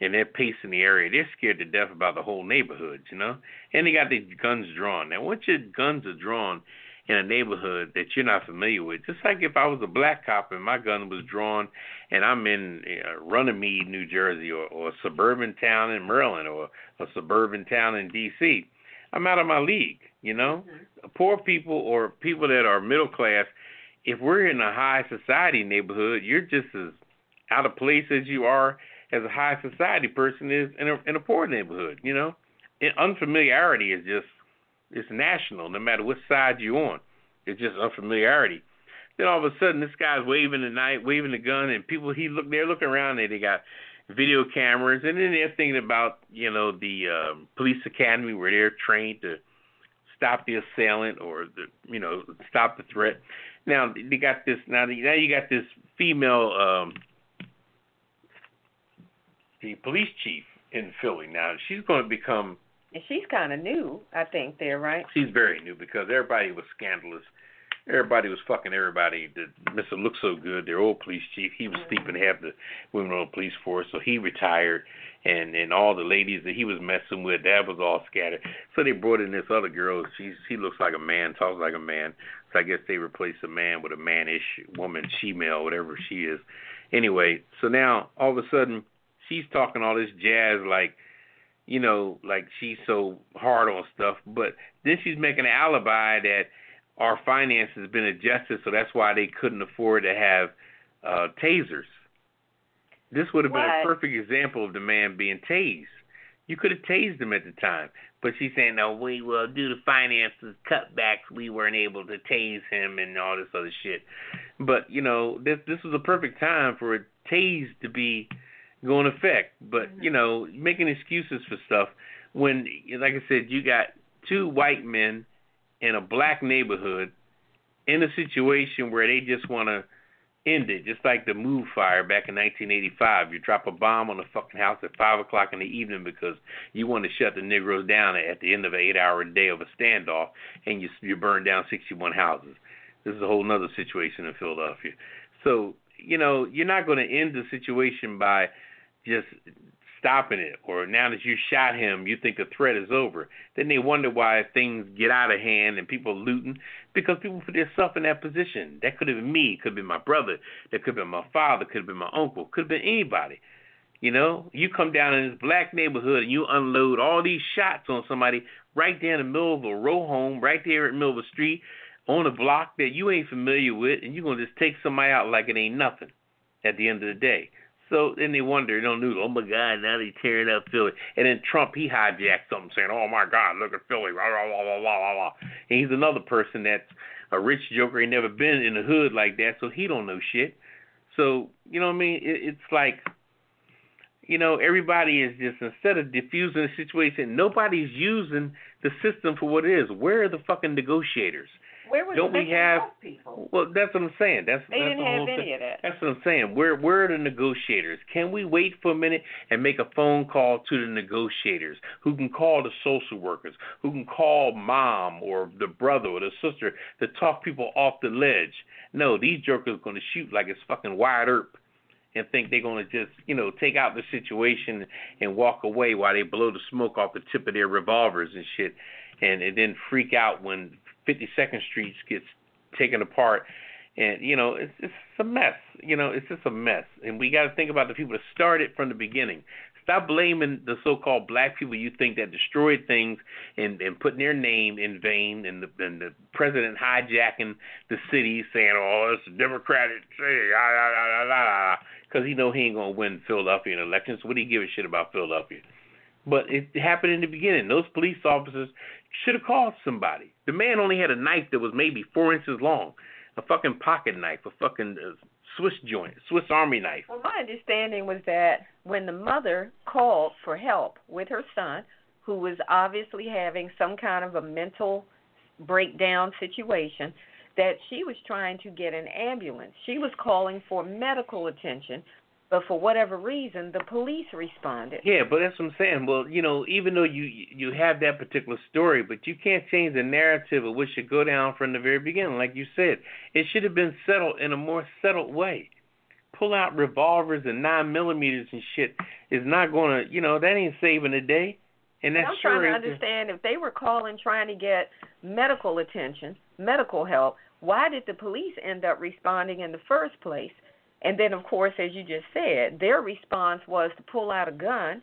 and they're pacing the area, they're scared to death about the whole neighborhood, you know. And they got their guns drawn. Now, once your guns are drawn in a neighborhood that you're not familiar with, just like if I was a black cop and my gun was drawn, and I'm in uh, Runnemede, New Jersey, or, or a suburban town in Maryland, or a suburban town in D.C., I'm out of my league, you know. Poor people or people that are middle class, if we're in a high society neighborhood, you're just as out of place as you are as a high society person is in a in a poor neighborhood. You know, and unfamiliarity is just it's national, no matter what side you're on. It's just unfamiliarity. Then all of a sudden, this guy's waving the knife, waving the gun, and people he look they're looking around and they got video cameras, and then they're thinking about you know the um, police academy where they're trained to stop the assailant or the you know stop the threat. Now they got this. Now now you got this female. um the police chief in Philly now. She's going to become. And she's kind of new, I think. There, right? She's very new because everybody was scandalous. Everybody was fucking everybody. The Mr. Looks So Good, their old police chief, he was sleeping half the women on the police force, so he retired. And and all the ladies that he was messing with, that was all scattered. So they brought in this other girl. She's she looks like a man, talks like a man. So I guess they replaced a man with a mannish woman, she-male, whatever she is. Anyway, so now all of a sudden she's talking all this jazz like you know like she's so hard on stuff. But then she's making an alibi that our finances have been adjusted so that's why they couldn't afford to have uh tasers. This would have been a perfect example of the man being tased. You could have tased him at the time but she's saying no we will due to finances cutbacks we weren't able to tase him and all this other shit but you know this this was a perfect time for a tase to be going in effect. But mm-hmm. you know, making excuses for stuff when, like I said, you got two white men in a black neighborhood in a situation where they just want to end it, just like the Move Fire back in 1985. You drop a bomb on a fucking house at five o'clock in the evening because you want to shut the Negroes down at the end of an eight-hour day of a standoff, and you you burn down 61 houses. This is a whole other situation in Philadelphia. So you know, you're not going to end the situation by just stopping it or now that you shot him you think the threat is over then they wonder why things get out of hand and people looting because people put themselves in that position. That could have been me could have been my brother that could have been my father could have been my uncle could have been anybody. You know you come down in this black neighborhood and you unload all these shots on somebody right there in the middle of a row home right there in the middle of the street on a block that you ain't familiar with and you're going to just take somebody out like it ain't nothing at the end of the day so then they wonder, don't know, oh my God, now they tearing up Philly. And then Trump, he hijacked something saying, oh my God, look at Philly, blah, blah, blah, blah, blah, blah. And he's another person that's a rich joker, he never been in the hood like that, so he don't know shit. So, you know what I mean? It, it's like, you know, everybody is just, instead of diffusing the situation, nobody's using the system for what it is. Where are the fucking negotiators? Where was Don't we have- people? Well, that's what I'm saying. That's They that's didn't the have any thing. of that. That's what I'm saying. Where where are the negotiators? Can we wait for a minute and make a phone call to the negotiators who can call the social workers, who can call mom or the brother or the sister to talk people off the ledge? No, these jokers are going to shoot like it's fucking Wyatt Earp and think they're going to just, you know, take out the situation and walk away while they blow the smoke off the tip of their revolvers and shit and, and then freak out when 52nd Street gets taken apart and you know it's it's a mess. You know, it's just a mess, and we got to think about the people that started from the beginning. Stop blaming the so-called black people you think that destroyed things and and putting their name in vain, and the and the president hijacking the city, saying, "Oh, it's a Democratic city," ah, ah, ah, ah, because he know he ain't gonna win Philadelphia elections. What do you give a shit about Philadelphia? But it happened in the beginning. Those police officers should have called somebody. The man only had a knife that was maybe four inches long, a fucking pocket knife, a fucking uh, Swiss joint, Swiss Army knife. Well, my understanding was that when the mother called for help with her son, who was obviously having some kind of a mental breakdown situation, that she was trying to get an ambulance. She was calling for medical attention but for whatever reason, the police responded. Yeah, but that's what I'm saying. Well, you know, even though you you have that particular story, but you can't change the narrative of what should go down from the very beginning. Like you said, it should have been settled in a more settled way. Pull out revolvers and nine millimeters and shit is not going to, you know, that ain't saving the day. And that's I'm sure trying to understand if they were calling trying to get medical attention, medical help. Why did the police end up responding in the first place? And then, of course, as you just said, their response was to pull out a gun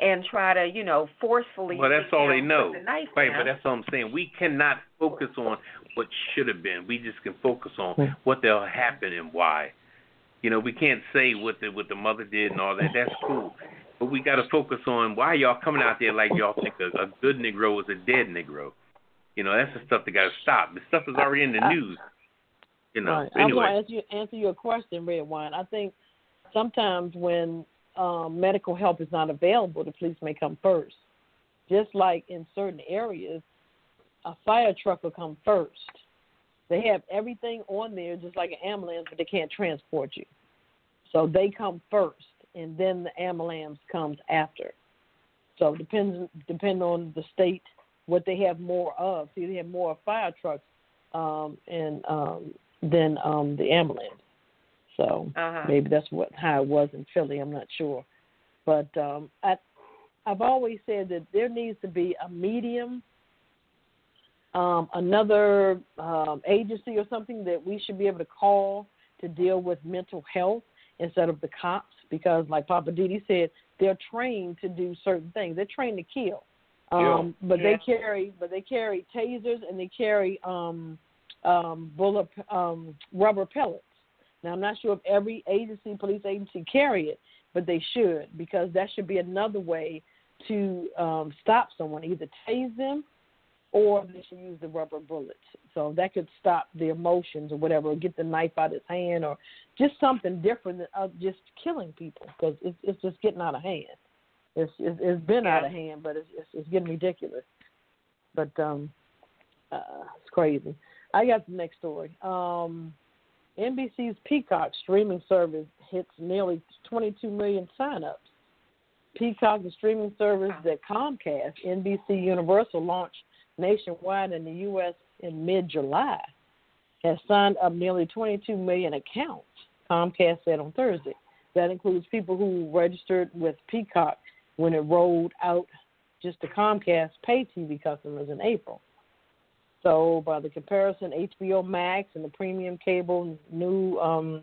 and try to, you know, forcefully. Well, that's all they know. The knife right, down. but that's what I'm saying. We cannot focus on what should have been. We just can focus on what they'll happen and why. You know, we can't say what the what the mother did and all that. That's cool. But we got to focus on why y'all coming out there like y'all think a, a good Negro is a dead Negro. You know, that's the stuff that got to stop. The stuff is already in the uh, news. You know. Right. I'm going to answer, you, answer your question, Redwine. I think sometimes when um, medical help is not available, the police may come first. Just like in certain areas, a fire truck will come first. They have everything on there, just like an ambulance, but they can't transport you. So they come first, and then the ambulance comes after. So depends depend on the state what they have more of. See, they have more fire trucks um, and um, than um, the ambulance. So Uh-huh. maybe that's what how it was in Philly. I'm not sure, but um, I I've always said that there needs to be a medium, um, another um, agency or something that we should be able to call to deal with mental health instead of the cops because, like Poppa DD said, they're trained to do certain things. They're trained to kill. Um, but Yeah. they carry, but they carry tasers and they carry um, um, bullet um, rubber pellets. Now I'm not sure if every agency, police agency, carry it, but they should because that should be another way to um, stop someone, either tase them or they should use the rubber bullets. So that could stop the emotions or whatever, or get the knife out of his hand, or just something different than uh, just killing people because it's, it's just getting out of hand. It's it's, it's been out of hand, but it's, it's it's getting ridiculous. But um, uh, it's crazy. I got the next story. Um, NBC's Peacock streaming service hits nearly 22 million signups. Peacock, the streaming service that Comcast, NBC Universal launched nationwide in the U.S. in mid-July, has signed up nearly 22 million accounts. Comcast said on Thursday. That includes people who registered with Peacock when it rolled out just to Comcast pay TV customers in April. So, by the comparison, HBO Max and the premium cable new um,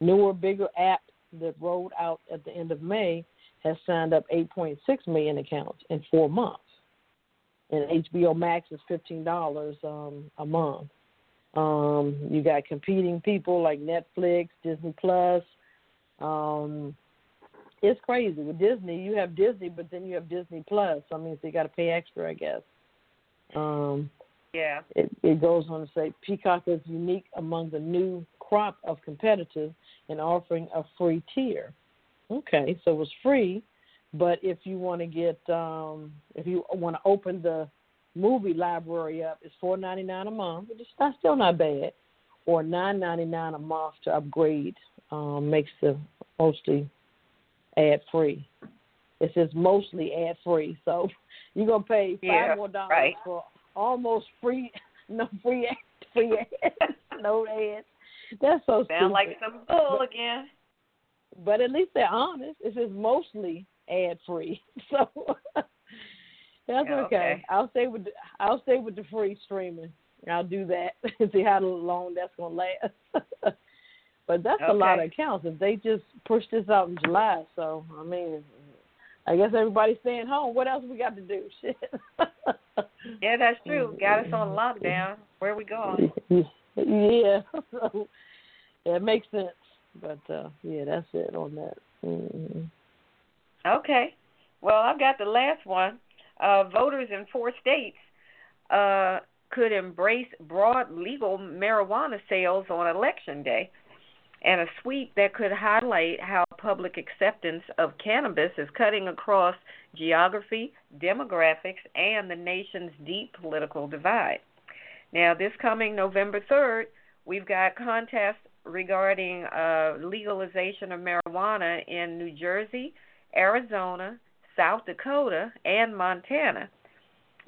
newer, bigger app that rolled out at the end of May has signed up 8.6 million accounts in four months. And HBO Max is fifteen dollars um, a month. Um, you got competing people like Netflix, Disney Plus. Um, it's crazy with Disney. You have Disney, but then you have Disney Plus. I mean, so you got to pay extra, I guess. Um, Yeah. it, it goes on to say Peacock is unique among the new crop of competitors in offering a free tier. Okay, so it's free, but if you want to get, um, if you want to open the movie library up, it's four ninety nine a month, which is not, still not bad, or nine ninety nine a month to upgrade. Um, makes the mostly ad free. It says mostly ad free, so you're gonna pay five Yeah, more dollars right. for almost free, no free free ads, no ads. That's so stupid. Sound like some bull again. but at least they're honest. It says mostly ad free, so that's Yeah, okay. okay. I'll stay with the, I'll stay with the free streaming. I'll do that and see how long that's gonna last. but that's a lot of accounts. If they just push this out in July, so I mean, I guess everybody's staying home. What else we got to do? Shit. yeah, that's true. Got us on lockdown. Where we going? Yeah, so yeah, it makes sense. But uh yeah, that's it on that. Mm-hmm. Okay. Well, I've got the last one. Uh, voters in four states uh, could embrace broad legal marijuana sales on election day, and a sweep that could highlight how public acceptance of cannabis is cutting across geography, demographics, and the nation's deep political divide. Now, this coming November 3rd, we've got contests regarding uh, legalization of marijuana in New Jersey, Arizona, South Dakota, and Montana.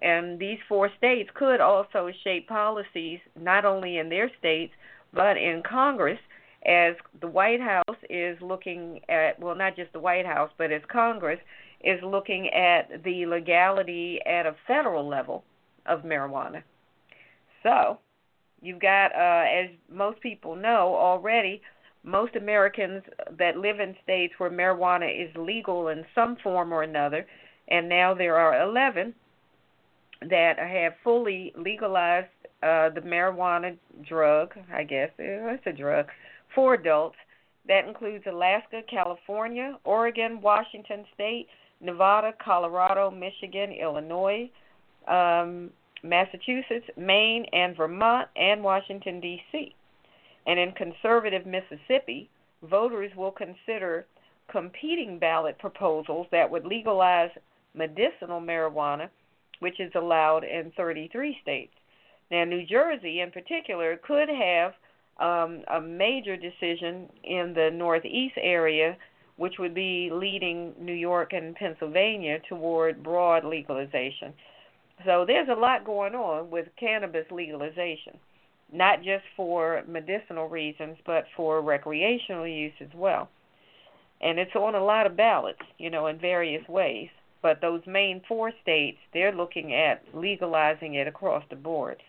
And these four states could also shape policies not only in their states but in Congress as the White House is looking at well not just the White House but as Congress is looking at the legality at a federal level of marijuana. So, you've got uh as most people know already most Americans that live in states where marijuana is legal in some form or another, and now there are 11 that have fully legalized uh, the marijuana drug, I guess it's a drug, for adults. That includes Alaska, California, Oregon, Washington State, Nevada, Colorado, Michigan, Illinois, um, Massachusetts, Maine, and Vermont, and Washington, D.C. And in conservative Mississippi, voters will consider competing ballot proposals that would legalize medicinal marijuana, which is allowed in 33 states. Now, New Jersey, in particular, could have um, a major decision in the Northeast area, which would be leading New York and Pennsylvania toward broad legalization. So there's a lot going on with cannabis legalization not just for medicinal reasons, but for recreational use as well. And it's on a lot of ballots, you know, in various ways. But those main four states, they're looking at legalizing it across the board.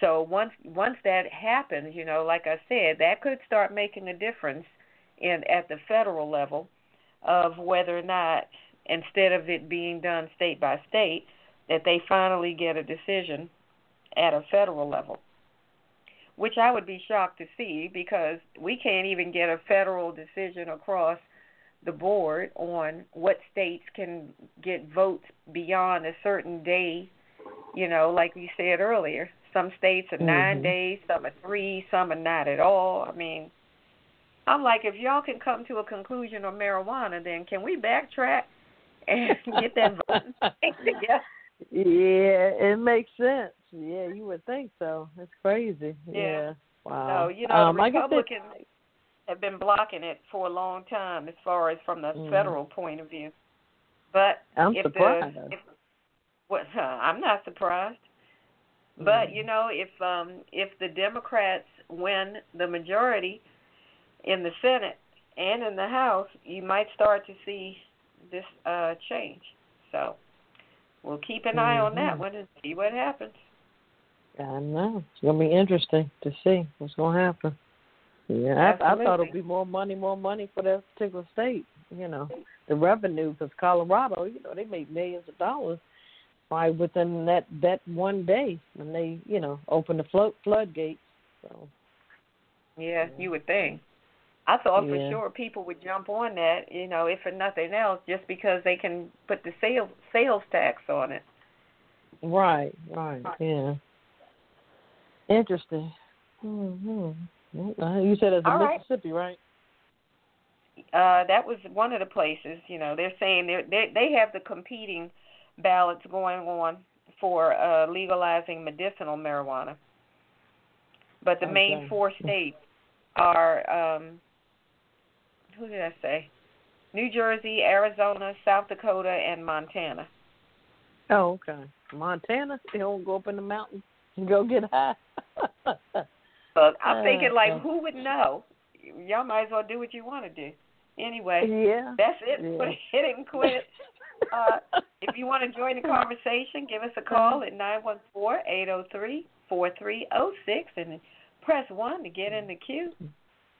So once once that happens, you know, like I said, that could start making a difference in at the federal level of whether or not instead of it being done state by state, that they finally get a decision at a federal level which I would be shocked to see because we can't even get a federal decision across the board on what states can get votes beyond a certain day. You know, like we said earlier, some states are 9 mm-hmm. days, some are three, some are not at all. I mean, I'm like, if y'all can come to a conclusion on marijuana, then can we backtrack and get that vote together? Yeah, it makes sense. Yeah, you would think so. It's crazy. Yeah. yeah. Wow. So, you know, um, Republicans have been blocking it for a long time as far as from the mm. federal point of view. But I'm if surprised. The, if, well, I'm not surprised. But you know, if um if the Democrats win the majority in the Senate and in the House, you might start to see this uh change. So we'll keep an eye on that mm-hmm. one and see what happens. I know it's gonna be interesting to see what's gonna happen. Yeah, I, I thought it'd be more money, more money for that particular state. You know, the revenue because Colorado, you know, they make millions of dollars by within that that one day when they, you know, open the flood floodgates. So. Yeah, you would think. I thought for yeah. sure people would jump on that, you know, if for nothing else, just because they can put the sales sales tax on it. Right, right, yeah. Interesting. Mm-hmm. You said it's in Mississippi, right? Uh, that was one of the places. You know, they're saying they they they have the competing ballots going on for uh, legalizing medicinal marijuana, but the okay. main four states are um, who did I say? New Jersey, Arizona, South Dakota, and Montana. Oh, okay. Montana, they don't go up in the mountains and go get high. I'm thinking, like, who would know? Y'all might as well do what you want to do. Anyway, yeah, that's it. Yeah. Put hit and quit. Uh, if you want to join the conversation, give us a call at nine one four eight zero three 4306 and press 1 to get in the queue.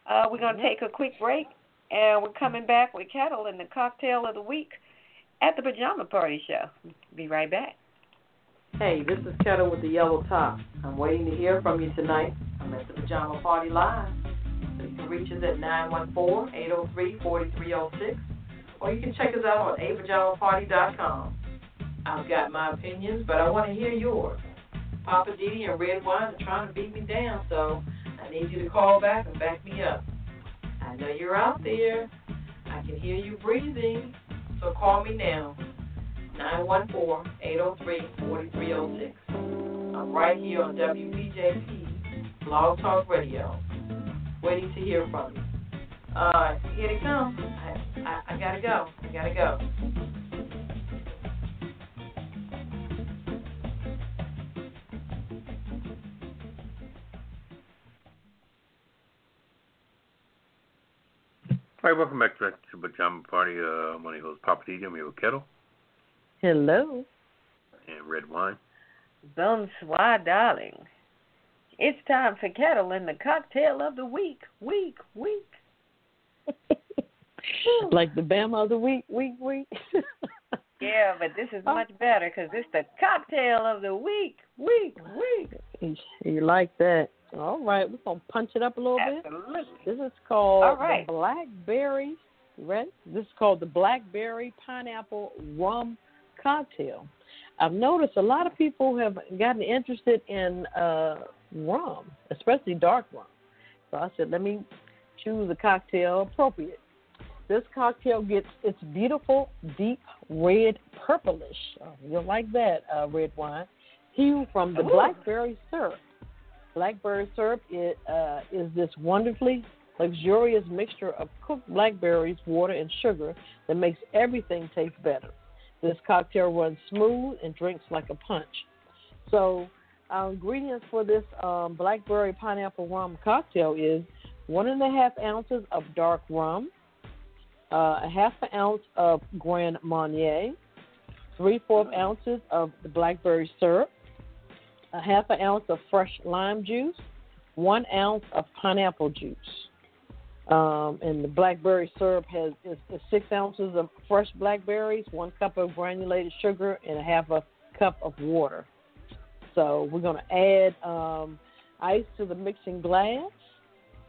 Uh, we're going to take a quick break, and we're coming back with Ketel and the cocktail of the week at the Pajama Party Show. Be right back. Hey, this is Ketel with the yellow top. I'm waiting to hear from you tonight. I'm at the Pajama Party Live. You can reach us at 914-803-4306 or you can check us out on apajamaparty.com. I've got my opinions, but I want to hear yours. Poppa DD and Redwine are trying to beat me down, so I need you to call back and back me up. I know you're out there. I can hear you breathing, so call me now. 914-803-4306. I'm right here on WBJP Blog Talk Radio, waiting to hear from you. Uh, here they come. I, I, I gotta go. I gotta go. All right, welcome back to the Pajama Party. Uh, I'm one of your hosts, Papa DJ. I'm here with Ketel Hello. and Redwine. Bonsoir, darling. It's time for Ketel and the cocktail of the week. Week, week. like the Bama of the week, week, week. Yeah, but this is much better because it's the cocktail of the week. Week, week. you like that? All right, we're gonna punch it up a little bit. Absolutely. This is called All right. the blackberry. Ready? This is called the blackberry pineapple rum cocktail. I've noticed a lot of people have gotten interested in uh, rum, especially dark rum. So I said, let me choose a cocktail appropriate. This cocktail gets its beautiful, deep red purplish. Oh, you'll like that uh, red wine. Hue from the Ooh. blackberry syrup. Blackberry syrup it, uh, is this wonderfully luxurious mixture of cooked blackberries, water, and sugar that makes everything taste better. This cocktail runs smooth and drinks like a punch. So, our ingredients for this um, blackberry pineapple rum cocktail is one and a half ounces of dark rum, uh, a half an ounce of Grand Marnier, three fourth ounces of the blackberry syrup, a half an ounce of fresh lime juice, one ounce of pineapple juice. Um, and the blackberry syrup has is, is six ounces of fresh blackberries, one cup of granulated sugar, and a half a cup of water. So we're going to add um, ice to the mixing glass.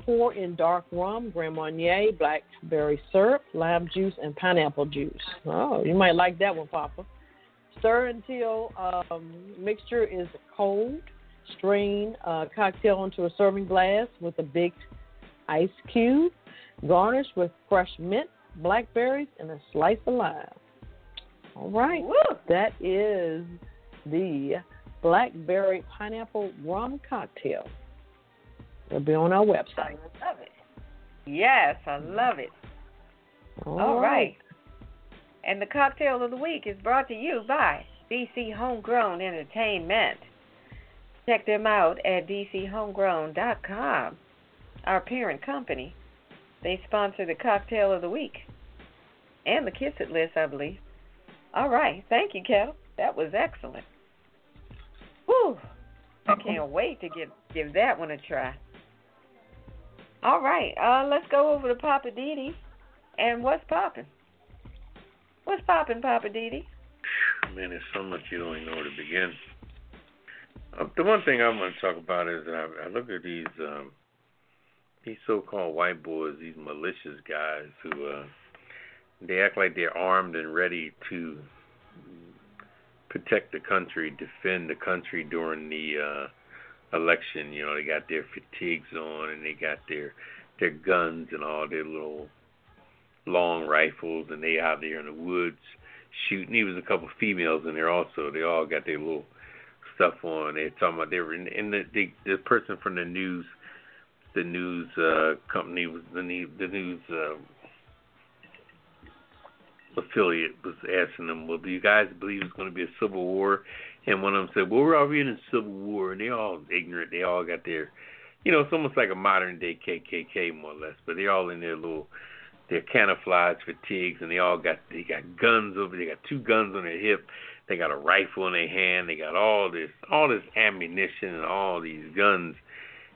Pour in dark rum, Grand Marnier, blackberry syrup, lime juice, and pineapple juice. Oh, you might like that one, Papa. Stir until um, mixture is cold. Strain uh, cocktail into a serving glass with a big ice cube. Garnish with fresh mint, blackberries, and a slice of lime. All right. Woo. That is the blackberry pineapple rum cocktail. It'll be on our website. I love it. Yes, I love it. All All right. right. And the cocktail of the week is brought to you by DC Homegrown Entertainment. Check them out at dchomegrown.com, our parent company. They sponsor the cocktail of the week and the kiss it list, I believe. All right. Thank you, Ketel. That was excellent. Whew. I can't wait to give give that one a try. All right, uh, let's go over to Poppa DD. And what's popping? What's popping, Poppa DD? Man, there's so much you don't even know where to begin. Uh, the one thing I want to talk about is that I, I look at these um, these so-called white boys, these malicious guys who uh, they act like they're armed and ready to protect the country, defend the country during the uh, election. You know, they got their fatigues on and they got their their guns and all their little long rifles, and they out there in the woods shooting. Even a couple females in there also. They all got their little stuff on. They're talking about they were in, in the, the the person from the news, the news uh, company was the the news uh, affiliate was asking them, "Well, do you guys believe it's going to be a civil war?" And one of them said, "Well, we're already in a civil war," and they're all ignorant. They all got their, you know, it's almost like a modern day KKK more or less, but they're all in their little their camouflage fatigues, and they all got they got guns over. They got two guns on their hip. They got a rifle in their hand. They got all this, all this ammunition and all these guns,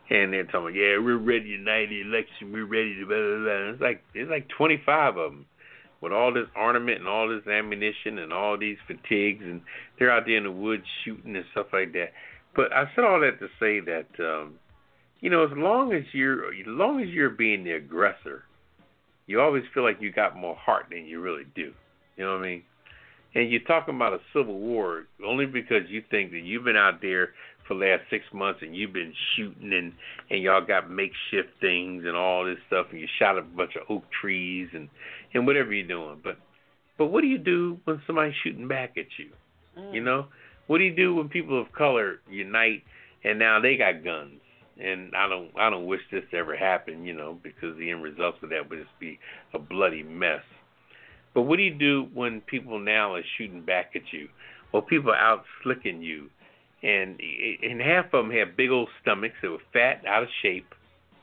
and they're talking, yeah, we're ready to unite the election. We're ready to blah blah blah. And it's like it's like 25 of them with all this ornament and all this ammunition and all these fatigues, and they're out there in the woods shooting and stuff like that. But I said all that to say that, um, you know, as long as you're, as long as you're being the aggressor, you always feel like you got more heart than you really do. You know what I mean? And you're talking about a civil war only because you think that you've been out there for the last six months and you've been shooting and and y'all got makeshift things and all this stuff and you shot a bunch of oak trees and and whatever you're doing. But but what do you do when somebody's shooting back at you? Mm. You know, what do you do when people of color unite and now they got guns? And I don't I don't wish this to ever happen, you know, because the end results of that would just be a bloody mess. But what do you do when people now are shooting back at you, or people are out slicking you, and and half of them have big old stomachs that were fat, out of shape,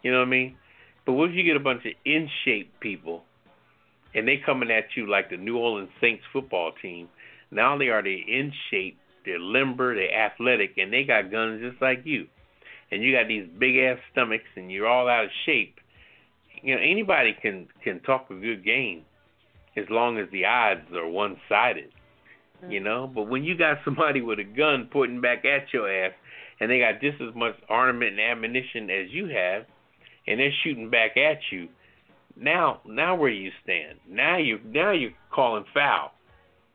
you know what I mean? But what if you get a bunch of in shape people, and they coming at you like the New Orleans Saints football team? Not only are they in shape, they're limber, they're athletic, and they got guns just like you, and you got these big ass stomachs, and you're all out of shape. You know anybody can can talk a good game as long as the odds are one sided. You know, but when you got somebody with a gun pointing back at your ass and they got just as much armament and ammunition as you have and they're shooting back at you, now now where you stand? Now you now you're calling foul.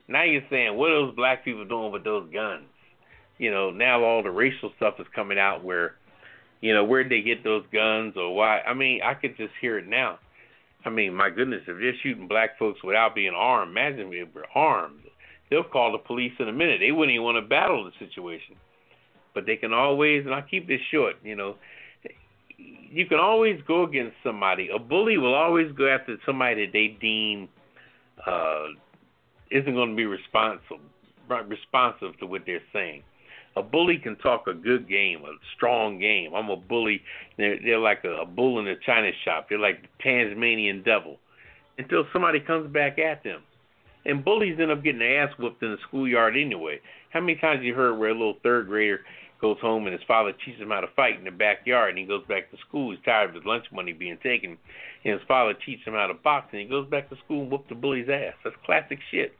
Now you're saying, What are those black people doing with those guns? You know, now all the racial stuff is coming out where you know, where'd they get those guns or why I mean, I could just hear it now. I mean, my goodness, if they're shooting black folks without being armed, imagine if they're armed. They'll call the police in a minute. They wouldn't even want to battle the situation. But they can always, and I'll keep this short, you know, you can always go against somebody. A bully will always go after somebody that they deem uh, isn't going to be responsive, responsive to what they're saying. A bully can talk a good game, a strong game. I'm a bully. They're, they're like a, a bull in a china shop. They're like the Tasmanian devil until somebody comes back at them. And bullies end up getting their ass whooped in the schoolyard anyway. How many times you heard where a little third grader goes home and his father teaches him how to fight in the backyard and he goes back to school. He's tired of his lunch money being taken. And his father teaches him how to box and he goes back to school and whoops the bully's ass. That's classic shit.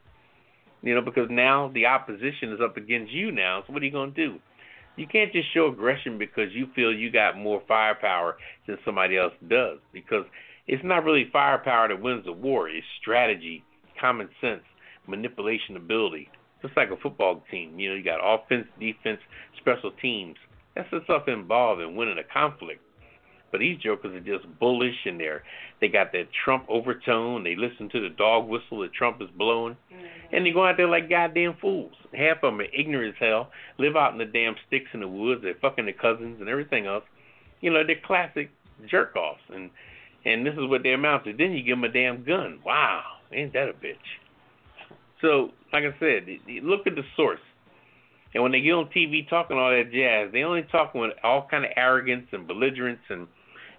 You know, because now the opposition is up against you now. So what are you going to do? You can't just show aggression because you feel you got more firepower than somebody else does. Because it's not really firepower that wins the war. It's strategy, common sense, manipulation ability. Just like a football team. You know, you got offense, defense, special teams. That's the stuff involved in winning a conflict. But these jokers are just bullish and they're they got that Trump overtone. They listen to the dog whistle that Trump is blowing. Mm-hmm. And they go out there like goddamn fools. Half of them are ignorant as hell, live out in the damn sticks in the woods, they're fucking their cousins and everything else. You know, they're classic jerk offs and and this is what they amount to. Then you give them a damn gun. Wow, ain't that a bitch? So, like I said, look at the source. And when they get on TV talking all that jazz, they only talk with all kind of arrogance and belligerence and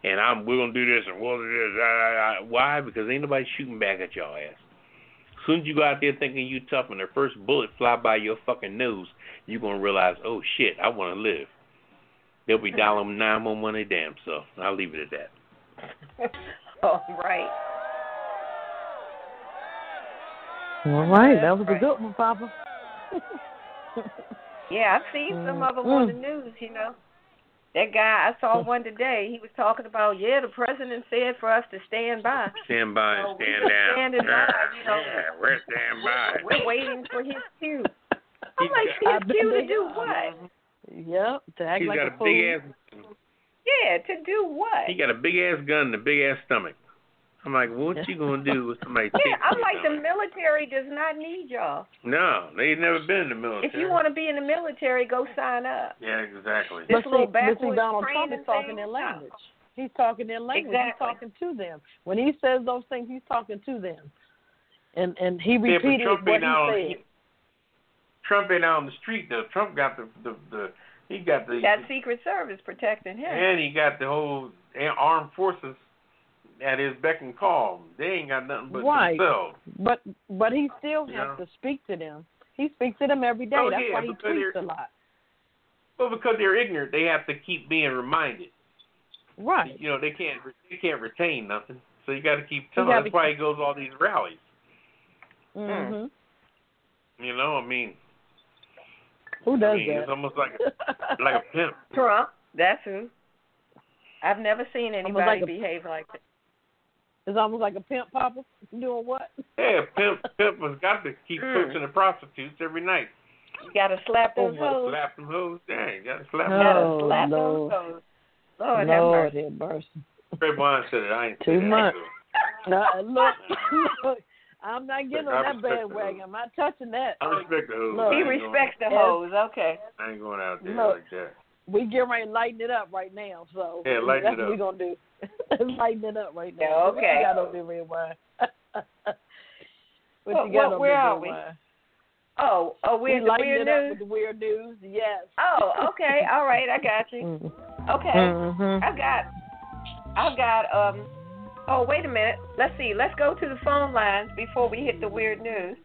and I'm we're gonna do this and we'll do this. Why? Because ain't nobody shooting back at y'all ass. As soon as you go out there thinking you tough and the first bullet fly by your fucking nose, you're gonna realize, oh shit, I want to live. They'll be dialing nine one one a damn self. I'll leave it at that. All right. All right, that was a good one, Poppa. Yeah, I've seen some mm, of them on the mm. news. You know, that guy I saw one today. He was talking about yeah, the president said for us to stand by. Stand by and So stand just down. standing by, you know. Yeah, we're stand by. We're waiting for his cue. I'm He's like, got- his cue to do what? Yep, to act He's like got a a fool. ass. Yeah, to do what? He got a big ass gun and a big ass stomach. I'm like, what you gonna do with somebody? Yeah, I'm your like the military does not need y'all. No, they've never been in the military. If you want to be in the military, go sign up. Yeah, exactly. This But little see, but see, Donald Trump is talking their language. He's talking their language. Exactly. He's talking to them. When he says those things, he's talking to them. And and he Yeah, repeated Trump what ain't out. he said. Trump ain't out on the street though. Trump got the the, the he got the That Secret Service protecting him. and he got the whole armed forces at his beck and call. They ain't got nothing but Right. themselves. But but he still has Yeah. to speak to them. He he speaks to them every day. Oh, That's yeah, why he tweets a lot. Well, because they're ignorant, they have to keep being reminded. Right. You know, they can't they can't retain nothing. So you got to keep telling. gotta That's why he goes all these rallies. Mhm. You know, I mean, Who I does mean, it's almost like a, like a pimp. Trump. That's who. I've never seen anybody like a- behave like that. It's almost like a pimp papa doing what? Yeah, pimp pimp has got to keep Mm. coaching the prostitutes every night. You gotta slap those Oh, hoes. Slap them hoes. Yeah, you got to slap You them. gotta Oh, slap Lord. those hoes. Lord, have Lord mercy. have mercy. Ray Bond said it. I ain't Too much. Now, look, look, I'm not getting I on that bandwagon. I'm not touching that. I respect the hoes. Look. He respects the hoes. Okay. I ain't going out there Look. like that. We get ready to lighten it up right now, so Yeah, lighten that's it what we're gonna do. lighten it up right now. Yeah, What okay. you got over there, Redwine? what What- you got what- over where are Red we? Wine? Oh, oh, We we're the lighten weird it up news. with the weird news. Yes. Oh, okay. All right, I got you. Mm-hmm. Okay. Mhm. I got, I got. Um. Oh, wait a minute. Let's see. Let's go to the phone lines before we hit the weird news.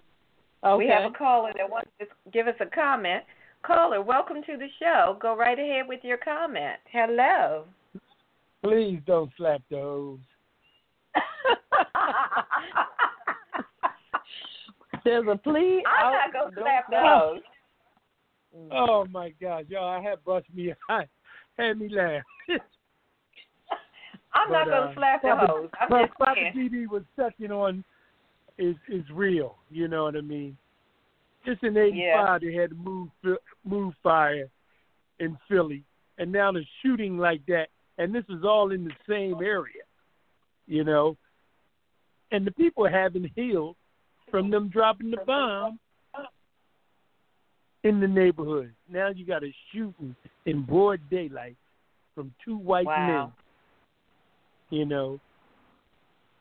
Okay. We have a caller that wants to give us a comment. Caller, welcome to the show. Go right ahead with your comment. Hello. Please don't slap the hoes. There's a plea. I'm not gonna slap the slap. Oh my God, y'all, I had bust me, I had me laugh. I'm not gonna uh, slap the hoes. I'm But just Prophet saying. DD was touching on is is real. You know what I mean? Just in Yeah. '85, they had to move MOVE fire in Philly, and now they're shooting like that, and this is all in the same area. You know, and the people haven't healed from them dropping the bomb in the neighborhood. Now you got a shooting in broad daylight from two white Wow. men. You know,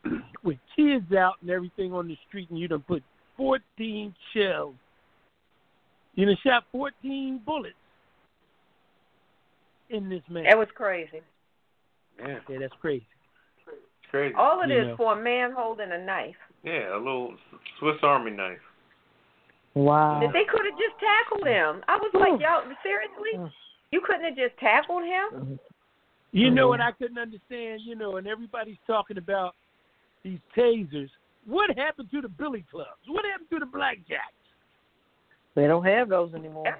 with kids out and everything on the street, and you done put 14 shells. You done shot 14 bullets in this man. That was crazy. Yeah, yeah, that's crazy. it's crazy. All it You is know. for a man holding a knife. Yeah, a little Swiss Army knife. Wow. That They could have just tackled him. I was like, y'all, seriously? You couldn't have just tackled him? You know what mm-hmm. I couldn't understand, you know, and everybody's talking about these tasers. What happened to the billy clubs? What happened to the blackjacks? They don't have those anymore.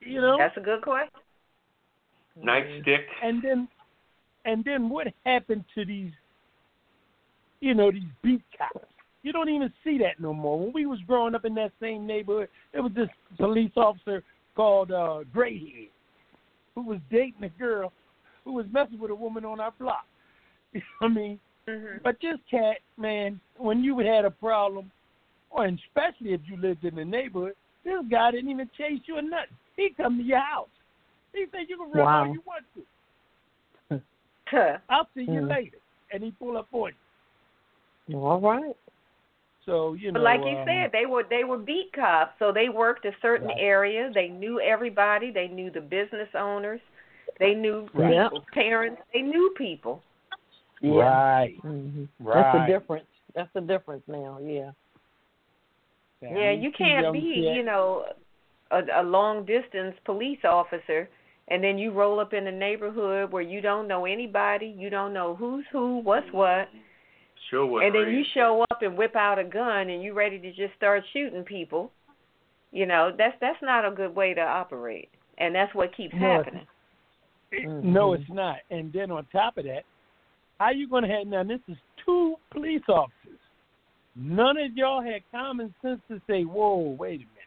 You know? That's a good question. Nightstick. and then and then what happened to these you know, these beat cops? You don't even see that no more. When we was growing up in that same neighborhood, there was this police officer called uh Grayhead who was dating a girl who was messing with a woman on our block. You know what I mean? hmm But this cat, man, when you had a problem, or especially if you lived in the neighborhood, this guy didn't even chase you or nothing. He come to your house. He said you can run Wow. all you want to. Huh. I'll see you Mm. later. And he pull up on you. All right. So, you know But like you um, said, they were they were beat cops, so they worked a certain Right. area. They knew everybody. They knew the business owners. They knew Right. Yeah. people's parents. They knew people. Right. hmm Right. That's the difference. That's the difference now. Yeah. Yeah, you can't be, cat- you know, a, a long distance police officer and then you roll up in a neighborhood where you don't know anybody, you don't know who's who, what's what, Sure was. and then you show up and whip out a gun and you ready to just start shooting people. You know, that's that's not a good way to operate. And that's what keeps No, it's happening. It- No, Mhm. it's not. And then on top of that, how you going to have now? This is two police officers. None of y'all had common sense to say, "Whoa, wait a minute."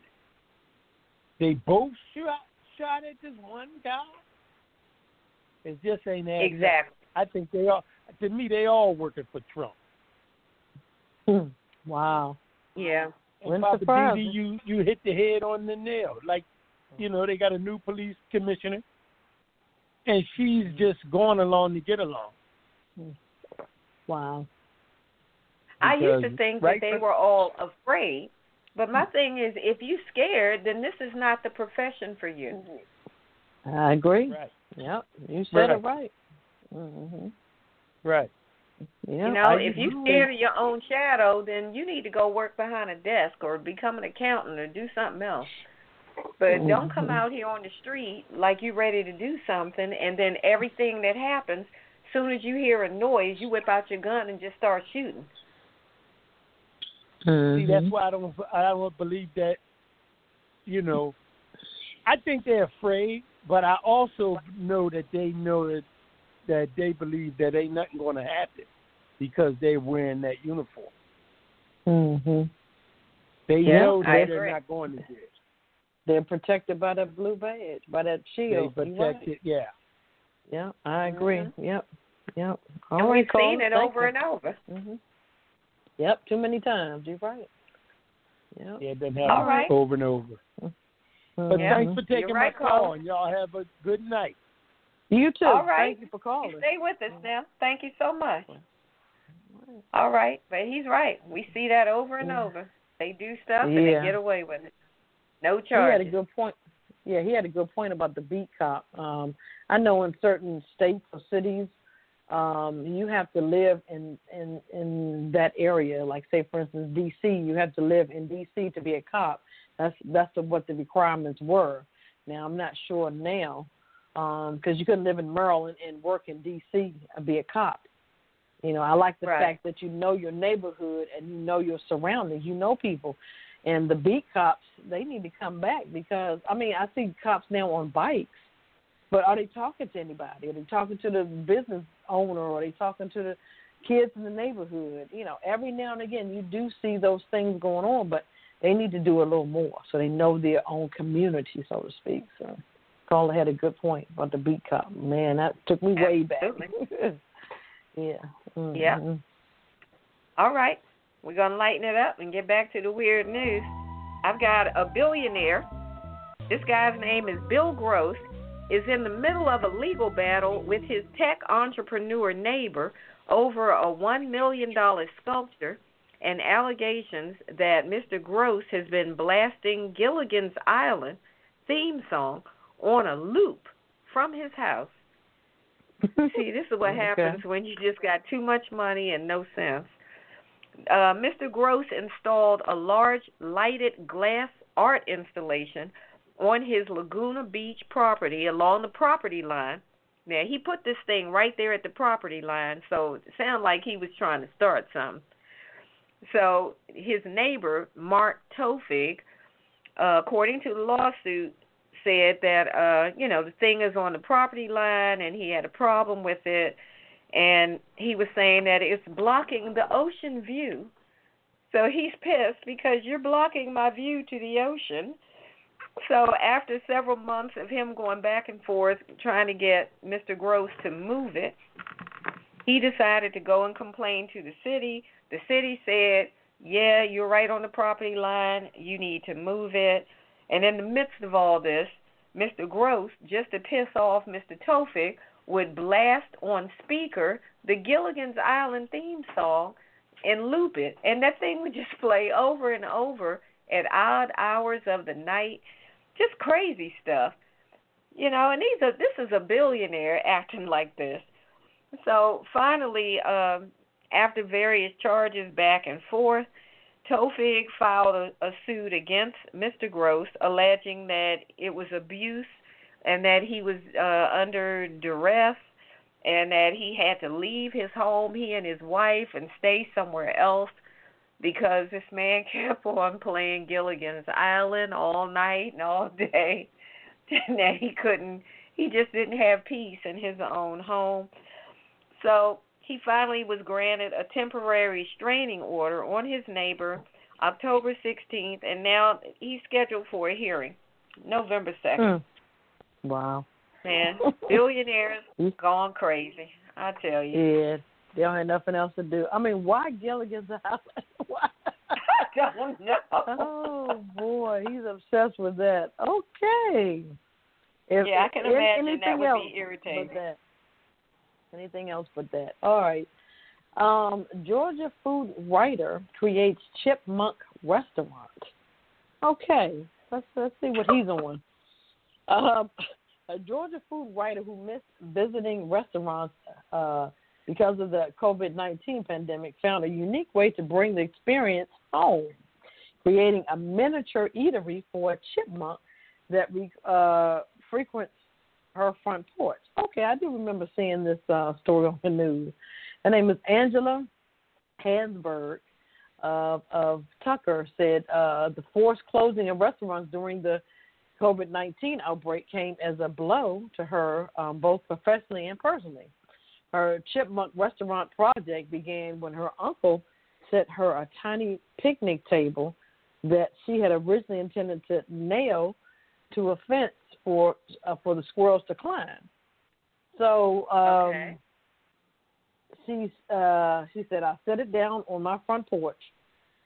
They both shot shot at this one guy. It just ain't adding up. Exactly. I think they all. To me, they all working for Trump. Hmm. wow. Yeah. And Wouldn't Poppa surprise DD, you you hit the head on the nail. Like, you know, they got a new police commissioner, and she's just going along to get along. Hmm. Wow. I used to think right that they from- were all afraid. But my thing is if you're scared, then this is not the profession for you. I agree. Right, Yep. You said it Right. right. hmm right. Yeah, you know, I if you agree. scared of your own shadow, then you need to go work behind a desk or become an accountant or do something else. But don't come out here on the street like you're ready to do something, and then everything that happens, soon as you hear a noise, you whip out your gun and just start shooting. See, that's why I don't I don't believe that. You know, I think they're afraid, but I also know that they know that that they believe that ain't nothing going to happen because they're wearing that uniform. Mhm. They Yeah, know that they're not going to jail. They're protected by that blue badge, by that They shield. You right. protect it. Yeah. Yeah, I agree. Mhm. Yep. Yep. All and we've seen it over and over. hmm Yep, too many times. You're right. Yep. Yeah, it doesn't happen All right. over and over. But Yeah. thanks for taking You're my right, call, and y'all have a good night. You too. All right. Thank you for calling. Stay with us now. Thank you so much. All right, but he's right. We see that over and Yeah. over. They do stuff and they get away with it. No charge. He had a good point. Yeah, he had a good point about the beat cop. Um, I know in certain states or cities, um, you have to live in in in that area. Like say, for instance, D.C. You have to live in D.C. to be a cop. That's that's what the requirements were. Now I'm not sure now because you couldn't live in Maryland and work in D.C. and be a cop. You know, I like the Right. fact that you know your neighborhood and you know your surroundings. You know people. And the beat cops, they need to come back because I mean, I see cops now on bikes, but are they talking to anybody? Are they talking to the business owner? Or are they talking to the kids in the neighborhood? You know, every now and again you do see those things going on, but they need to do a little more so they know their own community, so to speak. So, caller had a good point about the beat cop. Man, that took me way back. yeah. Mhm. Yeah. All right. We're going to lighten it up and get back to the weird news. I've got a billionaire. This guy's name is Bill Gross. Is in the middle of a legal battle with his tech entrepreneur neighbor over a $1 million sculpture and allegations that Mr. Gross has been blasting Gilligan's Island theme song on a loop from his house. See, this is what Okay. happens when you just got too much money and no sense. Uh, Mr. Gross installed a large lighted glass art installation on his Laguna Beach property along the property line. Now, he put this thing right there at the property line, so it sounded like he was trying to start something. So, his neighbor, Mark Towfiq, uh, according to the lawsuit, said that uh you know the thing is on the property line and he had a problem with it and he was saying that it's blocking the ocean view so he's pissed because you're blocking my view to the ocean so after several months of him going back and forth trying to get Mr. Gross to move it he decided to go and complain to the city the city said yeah you're right on the property line you need to move it and in the midst of all this, Mr. Gross, just to piss off Mr. Towfiq, would blast on speaker the Gilligan's Island theme song and loop it. And that thing would just play over and over at odd hours of the night. Just crazy stuff. You know, and these are this is a billionaire acting like this. So finally, um, after various charges back and forth, Towfiq filed a, a suit against Mr. Gross, alleging that it was abuse and that he was uh, under duress and that he had to leave his home, he and his wife, and stay somewhere else because this man kept on playing Gilligan's Island all night and all day, and that he couldn't, he just didn't have peace in his own home. So he finally was granted a temporary restraining order on his neighbor October 16th, and now he's scheduled for a hearing November 2nd. Hmm. Wow. Man, billionaires gone crazy. I tell you. Yeah, they don't have nothing else to do. I mean, why Gilligan's Island? why? I don't know. Oh boy, he's obsessed with that. Okay. If, Yeah, I can if imagine anything that would else be irritating. But that. Anything else but that. All right. Um, Georgia food writer creates chipmunk restaurant. Okay, let's let's see what he's on. Um, a Georgia food writer who missed visiting restaurants uh, because of the COVID 19 pandemic, found a unique way to bring the experience home, creating a miniature eatery for a chipmunk that uh, frequents her front porch. Okay, I do remember seeing this uh, story on the news. Her name is Angela Hansberger uh, of Tucker said uh, the forced closing of restaurants during the COVID 19 outbreak came as a blow to her, um, both professionally and personally. Her chipmunk restaurant project began when her uncle set her a tiny picnic table that she had originally intended to nail to a fence for uh, for the squirrels to climb. So um, okay. she uh, she said I set it down on my front porch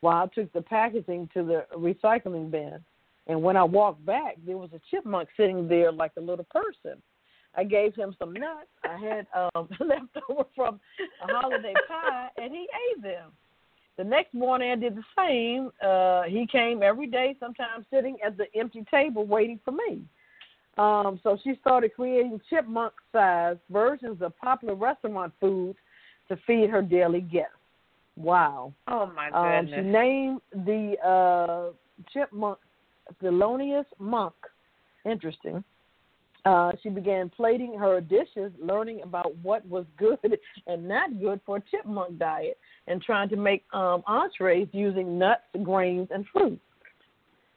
while I took the packaging to the recycling bin. And when I walked back, there was a chipmunk sitting there like a little person. I gave him some nuts I had um, left over from a holiday pie, and he ate them. The next morning, I did the same. Uh, he came every day, sometimes sitting at the empty table waiting for me. Um, so she started creating chipmunk sized versions of popular restaurant foods to feed her daily guests. Wow. Oh, my Um, goodness. she named the uh, chipmunk Thelonious Monk. Interesting. Uh, she began plating her dishes, learning about what was good and not good for a chipmunk diet, and trying to make um, entrees using nuts, grains, and fruit.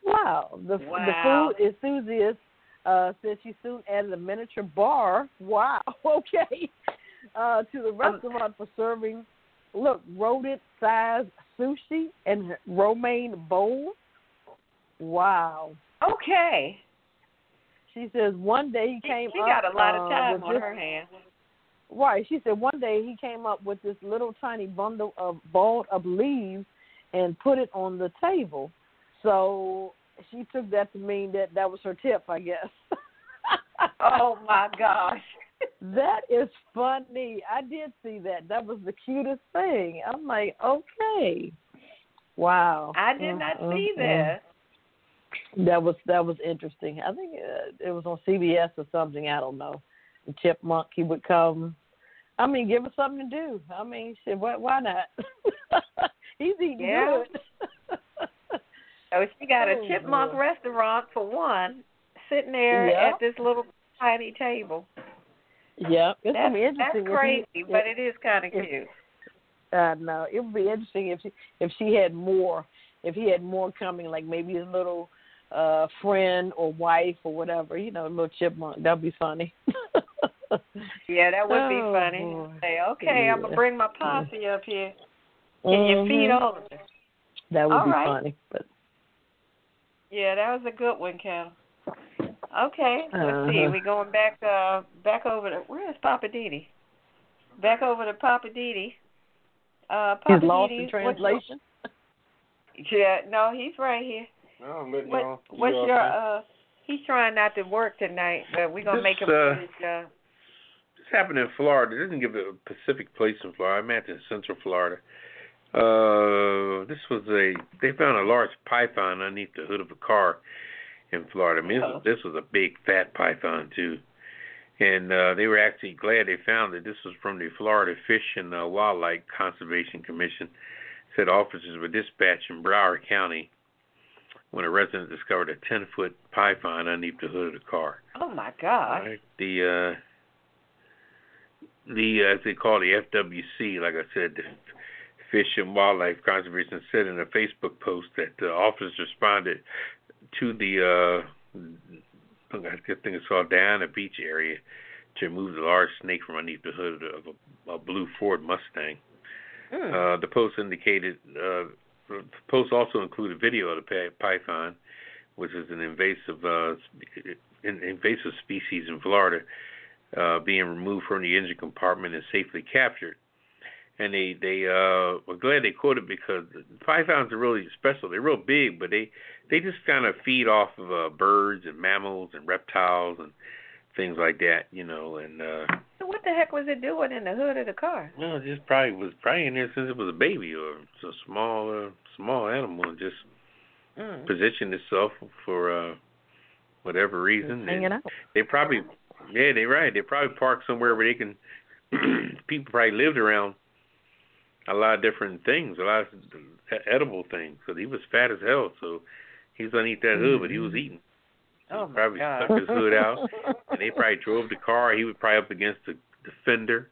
Wow. The, Wow. the food enthusiast uh, said she soon added a miniature bar. Wow. Okay. Uh, to the restaurant for serving, look, rodent sized sushi and romaine bowls. Wow. Okay. She says one day he came she up. got a lot uh, of time with on this, her hands. Right. She said one day he came up with this little tiny bundle of balled up leaves and put it on the table. So she took that to mean that that was her tip, I guess. Oh, my gosh. That is funny. I did see that. That was the cutest thing. I'm like, okay, wow. I did not Mm, see mm, mm. That was that was interesting. I think it was on CBS or something. I don't know. The chipmunk he would come. I mean, give us something to do. I mean, shit, why why not? He's eating Yeah. good. Oh, she got a Oh, chipmunk boy. restaurant for one, sitting there Yeah. at this little tiny table. yeah, it's That's, gonna be that's interesting. he- crazy, but if- it is kind of cute. Uh, no, it would be interesting if she, if she had more, if he had more coming, like maybe his little uh friend or wife or whatever, you know, a little chipmunk. That'd be funny. Yeah, that would be Oh, funny. boy. Say, okay, I'm gonna bring my posse up here. Can you feed Mhm. over? That would All be right. funny, but Yeah, that was a good one, Kel. Okay, let's see. Uh-huh. We going back uh back over to where's Poppa DD? Back over to Poppa DD. Uh Poppa he's lost DD, in translation. Yeah, no, he's right here. No, I'm letting What y'all. what's y'all your think. uh he's trying not to work tonight, but we're gonna This, make him uh, finish uh This happened in Florida. It doesn't give a specific place in Florida. I'm at in Central Florida. Uh, this was a. They found a large python underneath the hood of a car in Florida. I mean, this, was, this was a big fat python too, and uh, they were actually glad they found it. This was from the Florida Fish and uh, Wildlife Conservation Commission. Said officers were dispatched in Broward County when a resident discovered a 10 foot python underneath the hood of the car. Oh my gosh. Right. The uh the uh, as they call the FWC, like I said, the Fish and Wildlife Conservation said in a Facebook post that the officers responded to the uh I think it's called Dania Beach area to remove the large snake from underneath the hood of a, a blue Ford Mustang. Mm. Uh, the post indicated uh, the post also included a video of the python, which is an invasive uh, in- invasive species in Florida, uh, being removed from the engine compartment and safely captured. And they they uh, were glad they caught it because pythons are really special. They're real big, but they they just kind of feed off of uh, birds and mammals and reptiles and things like that, you know. And uh, what the heck was it doing in the hood of the car? well, it just probably was probably in there since it was a baby or a small uh, small animal and just Mm. positioned itself for uh whatever reason. hanging out. They probably yeah, they right. They probably park somewhere where they can people probably lived around a lot of different things, a lot of edible things. So he was fat as hell. So he was gonna eat that hood, but he was eating. So Oh he my probably God. stuck his hood out, and they probably drove the car. He was probably up against the, the fender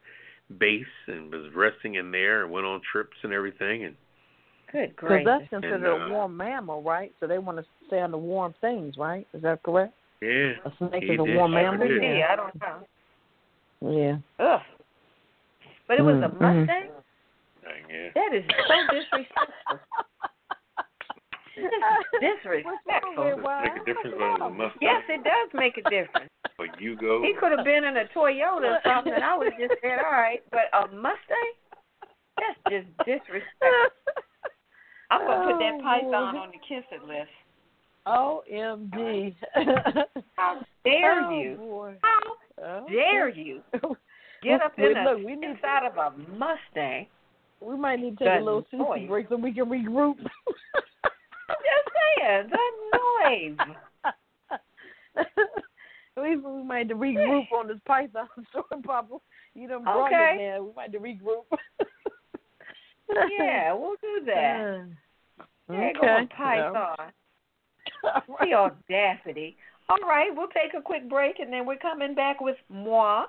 base and was resting in there and went on trips and everything. And Good great. Because that's considered And, uh, a warm mammal, right? So they want to stay on the warm things, right? Is that correct? yeah, A snake is a warm sure mammal. Yeah, I don't know. Yeah. Ugh. But it was a Mm, mm. Mustang? yeah. That is so disrespectful. disrespectful. Make a with difference it? whether a Mustang Yes, it does make a difference. or Yugo. He could have been in a Toyota or something, I would have just said, all right. But a Mustang? That's just disrespectful. I'm going to put that Oh, python on the kiss it list. OMG. How dare Oh, you? boy. How Oh. dare you get up Wait, in the look, we need inside of a Mustang? We might need to take a That little noise. sushi break so we can regroup. Just saying, that noise. we, we might have to regroup on this python story, Poppa. You done brought Okay. it there. We might have to regroup. Yeah, we'll do that. There okay. go a python. Right. The audacity. All right, we'll take a quick break and then we're coming back with moi.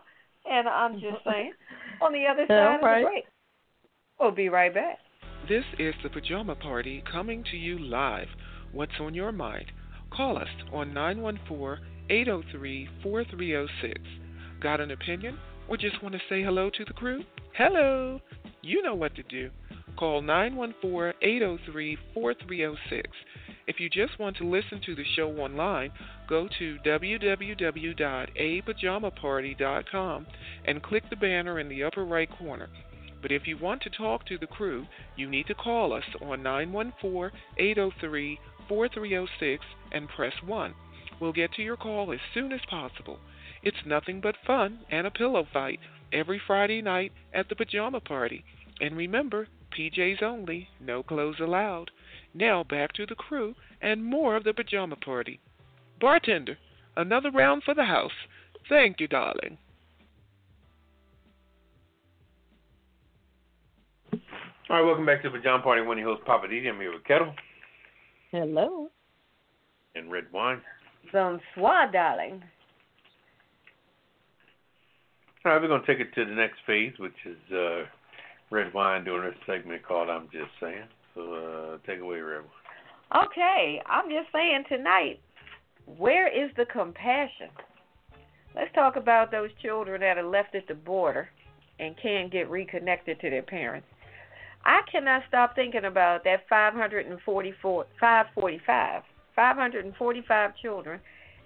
And I'm just saying, on the other side of right. the break. We'll be right back. This is the Pajama Party coming to you live. What's on your mind? Call us on 914 803 4306. Got an opinion? Or just want to say hello to the crew? Hello! You know what to do. Call 914 803 4306. If you just want to listen to the show online, go to www.apajamaparty.com and click the banner in the upper right corner. But if you want to talk to the crew, you need to call us on 914 803 4306 and press 1. We'll get to your call as soon as possible. It's nothing but fun and a pillow fight every Friday night at the Pajama Party. And remember, PJs only, no clothes allowed. Now back to the crew and more of the Pajama Party. Bartender, another round for the house. Thank you, darling. All right, welcome back to the Pajama Party. One of your hosts, Poppa DD. I'm here with Ketel Hello. and Red Wine. Bonsoir, darling. All right, we're going to take it to the next phase, which is uh, Redwine doing this segment called I'm Just Saying. So uh, take it away, Red Wine. Okay, I'm just saying tonight, where is the compassion? Let's talk about those children that are left at the border and can't get reconnected to their parents. I cannot stop thinking about that 544, 545, 545 children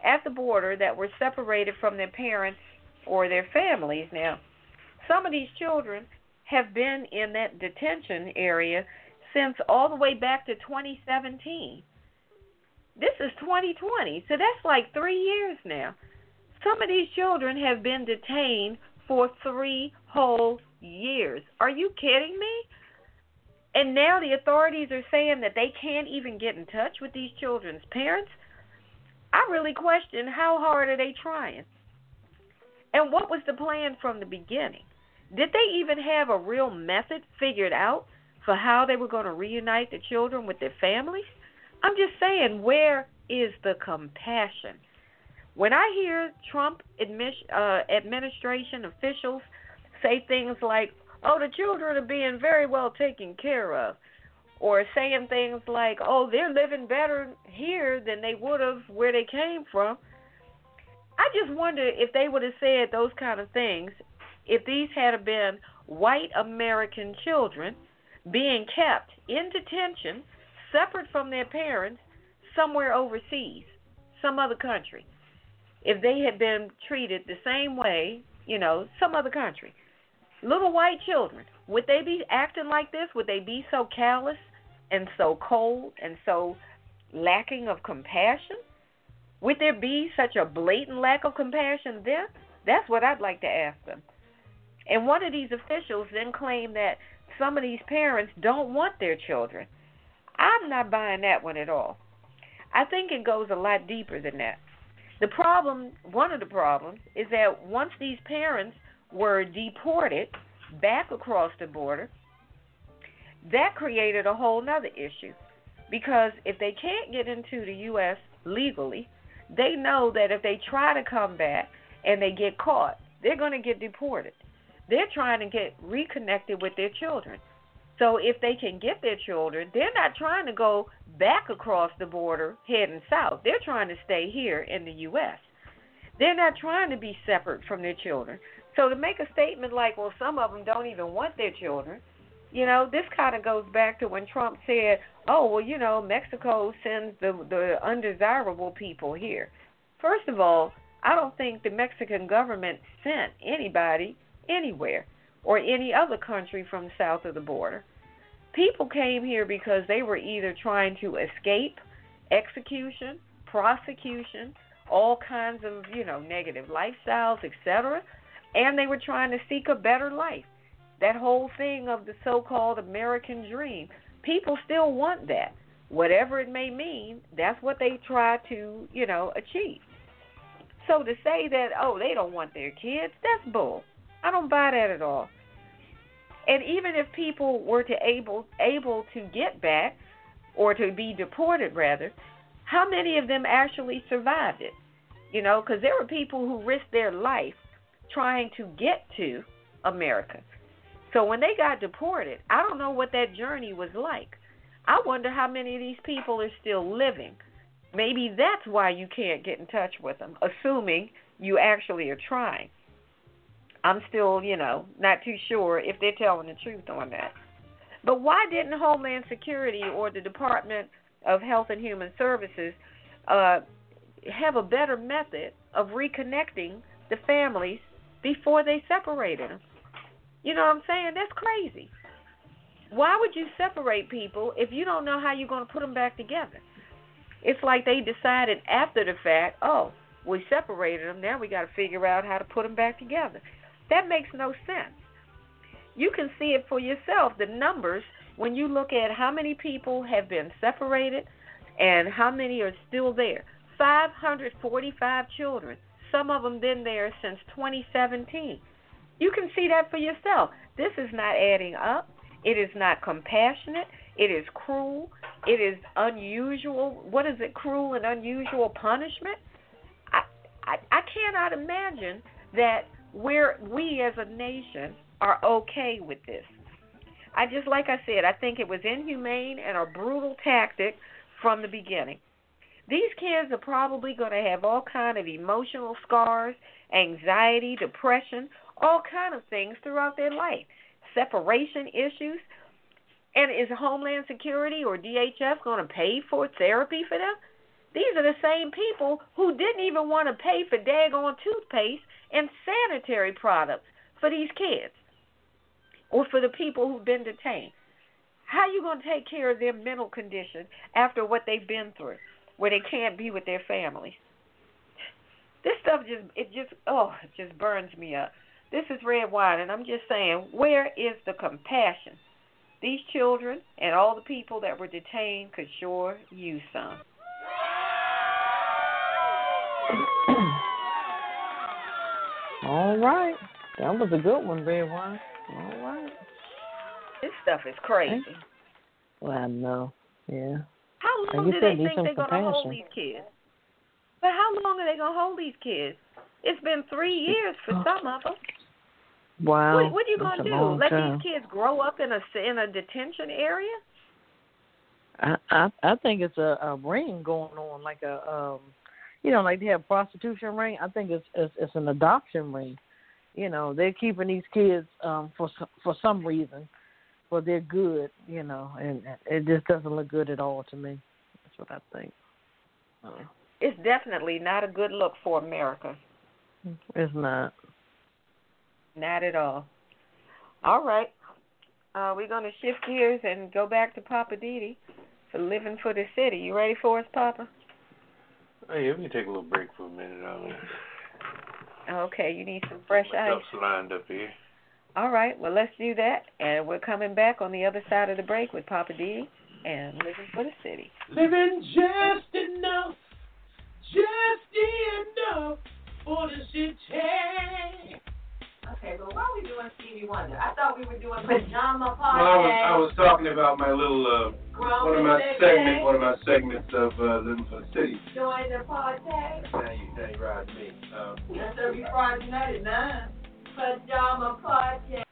at the border that were separated from their parents or their families. Now, some of these children have been in that detention area since all the way back to 2017. This is 2020, so that's like three years now. Some of these children have been detained for three whole years. Are you kidding me? And now the authorities are saying that they can't even get in touch with these children's parents. I really question how hard are they trying? And what was the plan from the beginning? Did they even have a real method figured out for how they were going to reunite the children with their families? I'm just saying, where is the compassion? When I hear Trump uh, administration officials say things like, oh, the children are being very well taken care of, or saying things like, oh, they're living better here than they would have where they came from, I just wonder if they would have said those kind of things if these had been white American children being kept in detention, separate from their parents, somewhere overseas, some other country. If they had been treated the same way, you know, some other country. Little white children, would they be acting like this? Would they be so callous and so cold and so lacking of compassion? Would there be such a blatant lack of compassion there? That's what I'd like to ask them. And one of these officials then claimed that some of these parents don't want their children. I'm not buying that one at all. I think it goes a lot deeper than that. The problem, one of the problems, is that once these parents were deported back across the border, that created a whole nother issue. Because if they can't get into the U.S. legally, they know that if they try to come back and they get caught, they're going to get deported. They're trying to get reconnected with their children. So if they can get their children, they're not trying to go back across the border heading south. They're trying to stay here in the U.S. They're not trying to be separate from their children. So to make a statement like, well, some of them don't even want their children, you know, this kind of goes back to when Trump said, "Oh, well, you know, Mexico sends the the undesirable people here." First of all, I don't think the Mexican government sent anybody anywhere or any other country from south of the border. People came here because they were either trying to escape execution, prosecution, all kinds of, you know, negative lifestyles, etc., and they were trying to seek a better life. That whole thing of the so-called American dream, people still want that. Whatever it may mean, that's what they try to, you know, achieve. So to say that, oh, they don't want their kids, that's bull. I don't buy that at all. And even if people were to able able to get back or to be deported rather, how many of them actually survived it? You know, because there were people who risked their life trying to get to America. So when they got deported, I don't know what that journey was like. I wonder how many of these people are still living. Maybe that's why you can't get in touch with them, assuming you actually are trying. I'm still, you know, not too sure if they're telling the truth on that. But why didn't Homeland Security or the Department of Health and Human Services uh, have a better method of reconnecting the families before they separated them? You know what I'm saying? That's crazy. Why would you separate people if you don't know how you're going to put them back together? It's like they decided after the fact, oh, we separated them. Now we got to figure out how to put them back together. That makes no sense. You can see it for yourself. The numbers, when you look at how many people have been separated and how many are still there 545 children. Some of them been there since 2017. You can see that for yourself. This is not adding up. It is not compassionate. It is cruel. It is unusual. What is it? Cruel and unusual punishment. I I, I cannot imagine that where we as a nation are okay with this. I just like I said, I think it was inhumane and a brutal tactic from the beginning. These kids are probably going to have all kind of emotional scars, anxiety, depression, all kind of things throughout their life. Separation issues. And is Homeland Security or DHS going to pay for therapy for them? These are the same people who didn't even want to pay for daggone toothpaste and sanitary products for these kids or for the people who've been detained. How are you going to take care of their mental condition after what they've been through, where they can't be with their families? This stuff just it just oh it just burns me up. This is Redwine, and I'm just saying, where is the compassion? These children and all the people that were detained could sure use some. All right. That was a good one, Redwine. All right. This stuff is crazy. Well, I know. Yeah. How long do they think they're going to hold these kids? But how long are they going to hold these kids? It's been three years for some of them. Wow. What, what are you going to do? Let time. these kids grow up in a in a detention area? I, I I think it's a, a ring going on, like a um, you know, like they have prostitution ring. I think it's it's, it's an adoption ring. You know, they're keeping these kids um for for some reason, for their good. You know, and it just doesn't look good at all to me. That's what I think. Uh, It's definitely not a good look for America. it's not. Not at all. All right. Uh, we're going to shift gears and go back to Poppa DD for Living for the City. You ready for us, Poppa? Oh, yeah, we can take a little break for a minute. I mean, Okay, you need some fresh my ice. lined up here. All right, well, let's do that. And we're coming back on the other side of the break with Poppa DD and Living for the City. Living just enough, just enough for the city. Okay, but why are we doing Stevie Wonder? I thought we were doing pajama Well, I was, I was talking about my little uh, one of my segments, one of my segments of uh, living for the city. Join the party. Now you, now you ride me. Um, That's every Friday night at nine. Pajama party.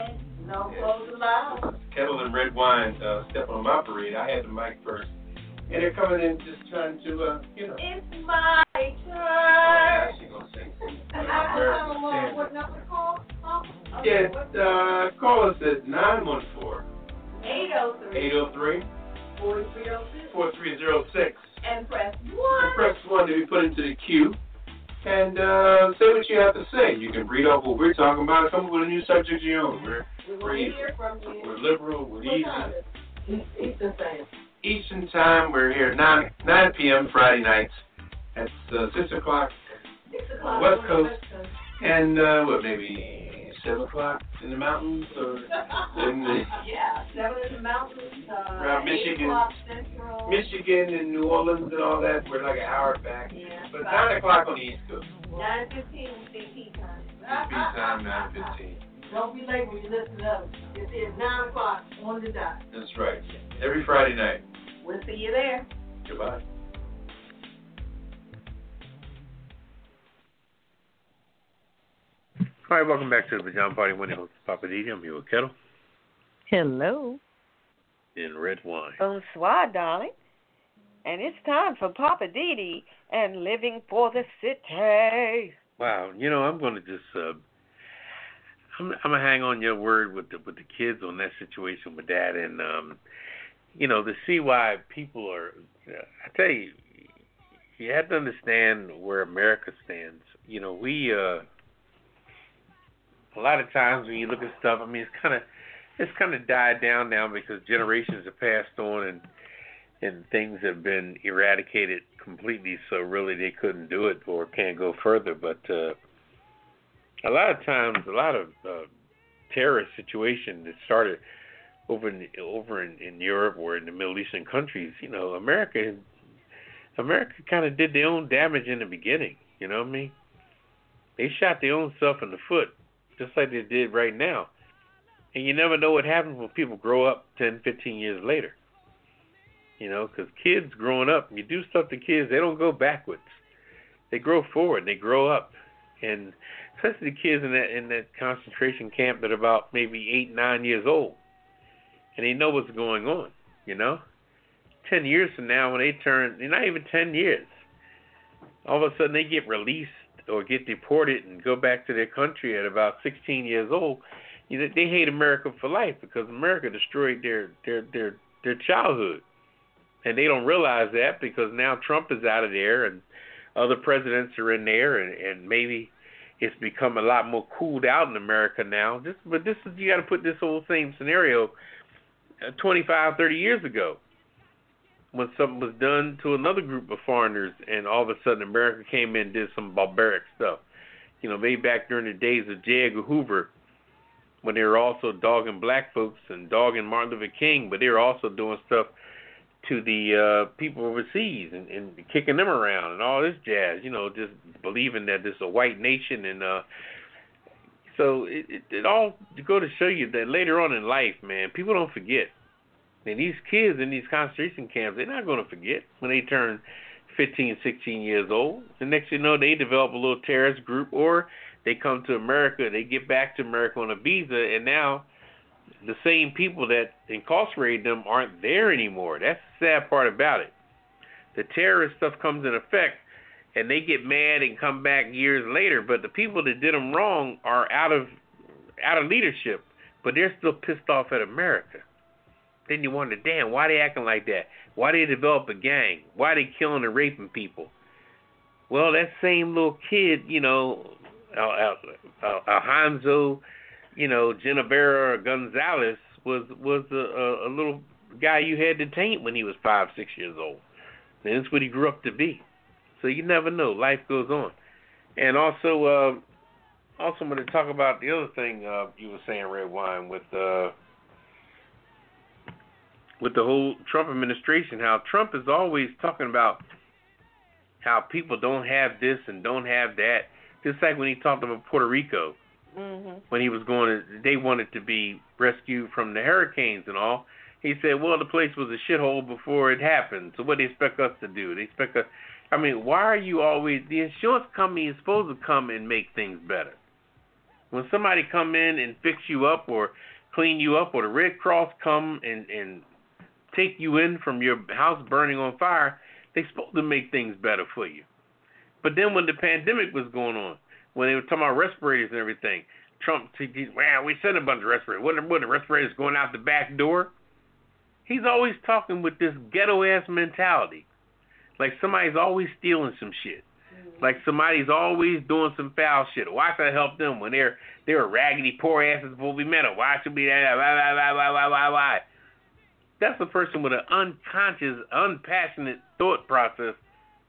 No clothes allowed. Ketel and Redwine uh, step on my parade. I had the mic first, and they're coming in just trying to, uh, you know. It's my Oh, turn. now she gonna sing. I American don't know what number to call. Yeah, uh, call us at 914 803 803 4306 4306. and press And 1. press 1 to be put into the queue. And uh, say what you have to say. You can read off what we're talking about. Come up with a new subject of your own. We're, We want Breathe. hear from you. we're liberal. We're easy. time? Eastern Standard. Eastern time. We're here at 9, 9 p.m. Friday nights. That's uh, 6 o'clock. 6 o'clock. West Coast. West Coast. And uh, what, maybe 7 o'clock in the mountains? Or in the, yeah, 7 in the mountains. Uh, Around Michigan. Central. Michigan and New Orleans and all that. We're like an hour back. Yeah, But five. 9 o'clock on the East Coast. 9.15 CP time. CP time, 9.15. Don't be late when you listen to us. It is 9 o'clock on the dot. That's right. Every Friday night. We'll see you there. Goodbye. All right, welcome back to the Pajama Party. Winnie host Poppa DD. I'm here with Ketel Hello. In Redwine. Bonsoir, darling. And it's time for Poppa DD and Living for the City. Wow, you know I'm going to just uh, I'm I'm gonna hang on your word with the with the kids on that situation with that, and um, you know to see why people are. I tell you, you have to understand where America stands. You know, we uh, a lot of times when you look at stuff, I mean, it's kind of it's kind of died down now because generations have passed on and and things have been eradicated completely. So really, they couldn't do it or can't go further. But uh, a lot of times, a lot of uh, terrorist situation that started over in over in, in Europe or in the Middle Eastern countries, you know, America America kind of did their own damage in the beginning. You know what I mean? They shot their own self in the foot, just like they did right now. And you never know what happens when people grow up 10, 15 years later. You know, because kids growing up, you do stuff to kids, they don't go backwards. They grow forward. They grow up, and especially the kids in that in that concentration camp that are about maybe eight, nine years old, and they know what's going on. You know, ten years from now, when they turn, not even ten years. All of a sudden, they get released or get deported and go back to their country at about 16 years old. You know, they hate America for life because America destroyed their their their their childhood and they don't realize that because now Trump is out of there and other presidents are in there and, and maybe it's become a lot more cooled out in America now. Just but this is you got to put this whole same scenario uh, 25, 30 years ago when something was done to another group of foreigners and all of a sudden America came in and did some barbaric stuff. You know, way back during the days of J. Edgar Hoover when they were also dogging black folks and dogging Martin Luther King, but they were also doing stuff to the uh people overseas and, and kicking them around and all this jazz, you know, just believing that this is a white nation and uh so it, it, it all go to show you that later on in life, man, people don't forget. And these kids in these concentration camps, they're not going to forget when they turn 15, 16 years old. The next you know, they develop a little terrorist group, or they come to America, they get back to America on a visa, and now the same people that incarcerated them aren't there anymore. That's the sad part about it. The terrorist stuff comes in effect, and they get mad and come back years later. But the people that did them wrong are out of out of leadership, but they're still pissed off at America. Then you wonder, damn, why they acting like that? Why they develop a gang? Why they killing and raping people? Well, that same little kid, you know, Al- Al- Alfonso, you know, Genevera Gonzalez was was a, a, a little guy you had to taint when he was five, six years old. And that's what he grew up to be. So you never know. Life goes on. And also, uh, also I'm going to talk about the other thing uh, you were saying, Redwine, with uh, with the whole Trump administration. How Trump is always talking about how people don't have this and don't have that. Just like when he talked about Puerto Rico Mhm. when he was going to, they wanted to be rescued from the hurricanes and all. He said, well, the place was a shithole before it happened. So what do they expect us to do? They expect us. I mean, why are you always? The insurance company is supposed to come and make things better. When somebody come in and fix you up or clean you up, or the Red Cross come and and take you in from your house burning on fire, they supposed to make things better for you. But then when the pandemic was going on, when they were talking about respirators and everything, Trump, he, he, well, we sent a bunch of respirators. What, what the respirators going out the back door? He's always talking with this ghetto ass mentality, like somebody's always stealing some shit, mm-hmm. like somebody's always doing some foul shit. Why should I help them when they're they're raggedy poor asses before we met them? Why should we that? Why why why why why why why? That's a person with an unconscious, unpassionate thought process.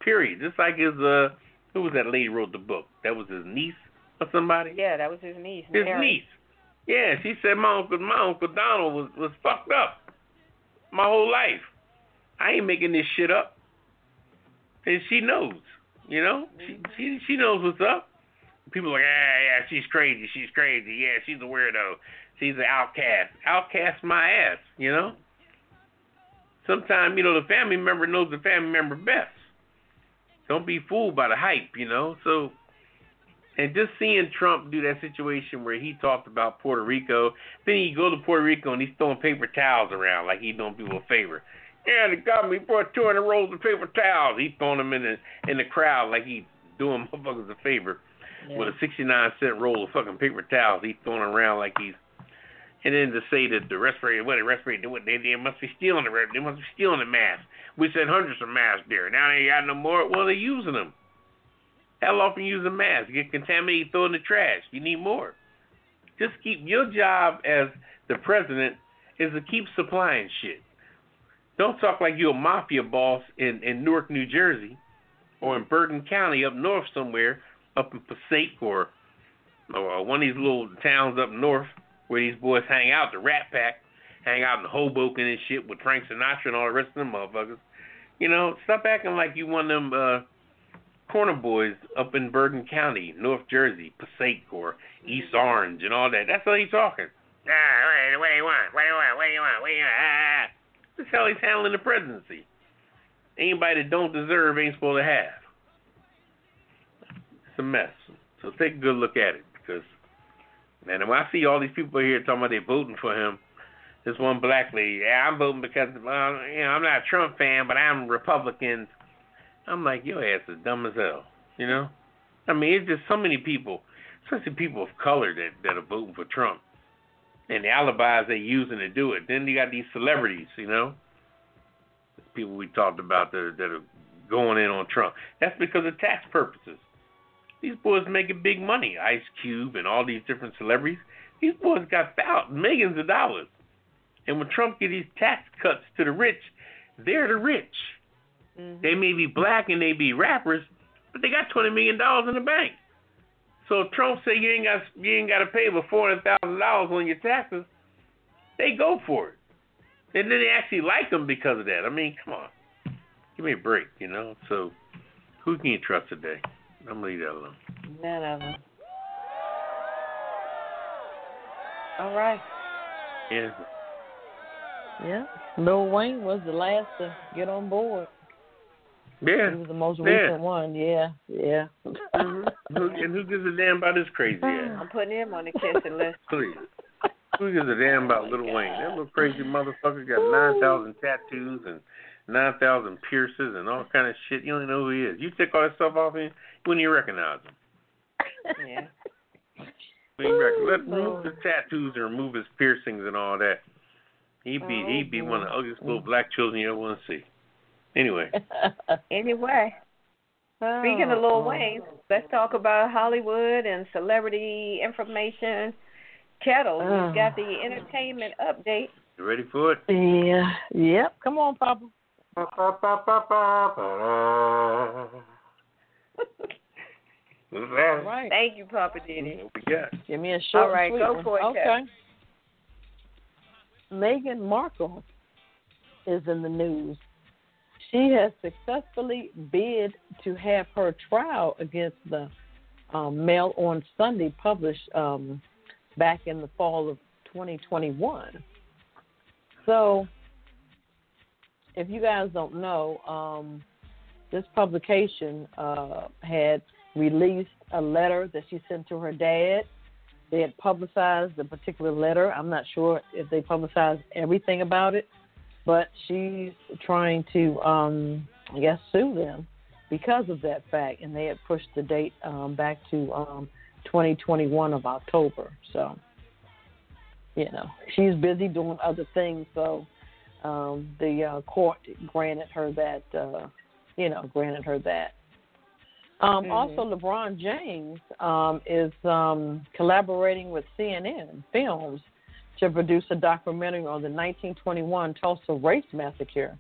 Period. Just like his uh, who was that lady who wrote the book? That was his niece or somebody. Yeah, that was his niece. His Mary. niece. Yeah, she said my uncle my uncle Donald was was fucked up my whole life. I ain't making this shit up. And she knows, you know? She she she knows what's up. People are like, yeah, yeah, she's crazy, she's crazy, yeah, she's a weirdo. She's an outcast. Outcast my ass, you know? Sometimes, you know, the family member knows the family member best. Don't be fooled by the hype, you know? So and just seeing Trump do that situation where he talked about Puerto Rico, then he go to Puerto Rico and he's throwing paper towels around like he's doing people a favor. Yeah, the government brought 200 rolls of paper towels. He's throwing them in the in the crowd like he's doing motherfuckers a favor with a 69 cent roll of fucking paper towels. He's throwing around like he's. And then to say that the respirator, what the respirator, what they, they must be stealing the they must be stealing the masks. We sent hundreds of masks there. Now they got no more. Well, they're using them. Hell often and use a mask. Get contaminated, throw in the trash. You need more. Just keep your job as the president is to keep supplying shit. Don't talk like you're a mafia boss in, in Newark, New Jersey, or in Bergen County up north somewhere, up in Passaic or or one of these little towns up north where these boys hang out, the Rat Pack, hang out in Hoboken and shit with Frank Sinatra and all the rest of them motherfuckers. You know, stop acting like you one of them uh corner boys up in Bergen County, North Jersey, Passaic or East Orange and all that. That's how he's talking. Ah, what, what do you want? What do you want? What do you want? What do you want? Ah, that's how he's handling the presidency. Anybody that don't deserve ain't supposed to have. It's a mess. So take a good look at it because, man, when I see all these people here talking about they voting for him, this one black lady, yeah, I'm voting because, well, you know, I'm not a Trump fan, but I'm Republican. I'm like, your ass is dumb as hell. You know? I mean, it's just so many people, especially people of color that that are voting for Trump, and the alibis they're using to do it. Then you got these celebrities, you know, people we talked about that that are going in on Trump. That's because of tax purposes. These boys making big money. Ice Cube and all these different celebrities. These boys got thousands, millions of dollars. And when Trump get these tax cuts to the rich, they're the rich. Mhm. They may be black and they be rappers, but they got twenty million dollars in the bank. So if Trump say you ain't got you ain't got to pay but four hundred thousand dollars on your taxes, they go for it, and then they actually like them because of that. I mean, come on, give me a break, you know. So who can you trust today? I'm gonna leave that alone. None of them. All right. Yeah, Yeah. Lil Wayne was the last to get on board. yeah. He was the most Yeah. recent one. Yeah, yeah. Mhm. And who gives a damn about this crazy ass? I'm putting him on the kissing list. Please. Who gives a damn about Little Wayne? That little crazy motherfucker got nine thousand tattoos and nine thousand piercings and all kind of shit. You don't even know who he is. You take all that stuff off him, you wouldn't even recognize him. Yeah. You wouldn't recognize. Let remove his tattoos and remove his piercings and all that. He'd be oh, he'd be one of the ugliest little black children you ever want to see. Anyway, Anyway, speaking of Lil oh, Wayne, let's talk about Hollywood and celebrity information. Ketel, Oh. you've got the entertainment update. you ready for it? Yeah. Yep. Come on, Poppa. What's that? Right. Thank you, Poppa DD. What we got? Give me a short All right, sweet go one. for it, Okay. Kevin. Meghan Markle is in the news. She has successfully bid to have her trial against the um, Mail on Sunday published um, back in the fall of 2021. So, if you guys don't know, um, this publication uh, had released a letter that she sent to her dad. They had publicized the particular letter. I'm not sure if they publicized everything about it, but she's trying to, um, I guess, sue them because of that fact. And they had pushed the date um, back to um, 2021 of October. So, you know, she's busy doing other things. So, um, the uh, court granted her that, uh, you know, granted her that. Um, Mhm. Also, LeBron James um, is um, collaborating with CNN Films to produce a documentary on the 1921 Tulsa Race Massacre.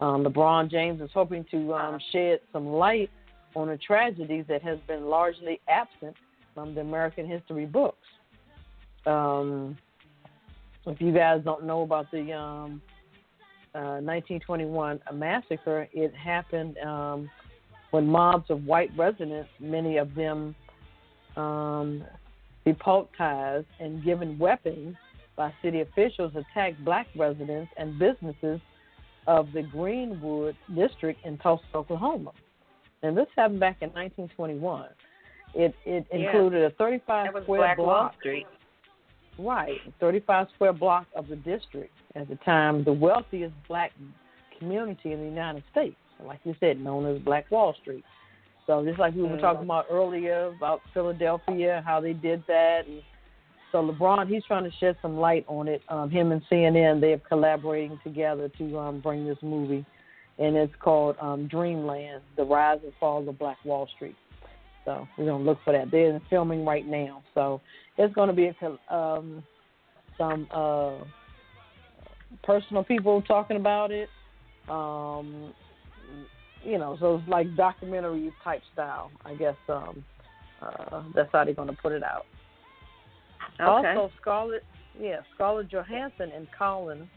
Um, LeBron James is hoping to um, shed some light on a tragedy that has been largely absent from the American history books. Um, if you guys don't know about the um, uh, 1921 massacre, it happened um, when mobs of white residents, many of them um, and given weapons by city officials, attacked black residents and businesses of the Greenwood district in Tulsa, Oklahoma. And this happened back in 1921. It it Yeah. included a 35 That was square Black Wall block. Street. Right, 35 square block of the district at the time, the wealthiest black community in the United States, like you said, known as Black Wall Street. So just like we were Mhm. talking about earlier about Philadelphia, how they did that, and so LeBron, he's trying to shed some light on it. Um, him and CNN, they are collaborating together to um, bring this movie, and it's called um, Dreamland: The Rise and Fall of Black Wall Street. So we're gonna look for that. They're filming right now, so it's gonna be a, um, some uh, personal people talking about it. Um, you know, so it's like documentary type style. I guess um, uh, that's how they're gonna put it out. Okay. Also, Scarlett, yeah, Scarlett Johansson and Colin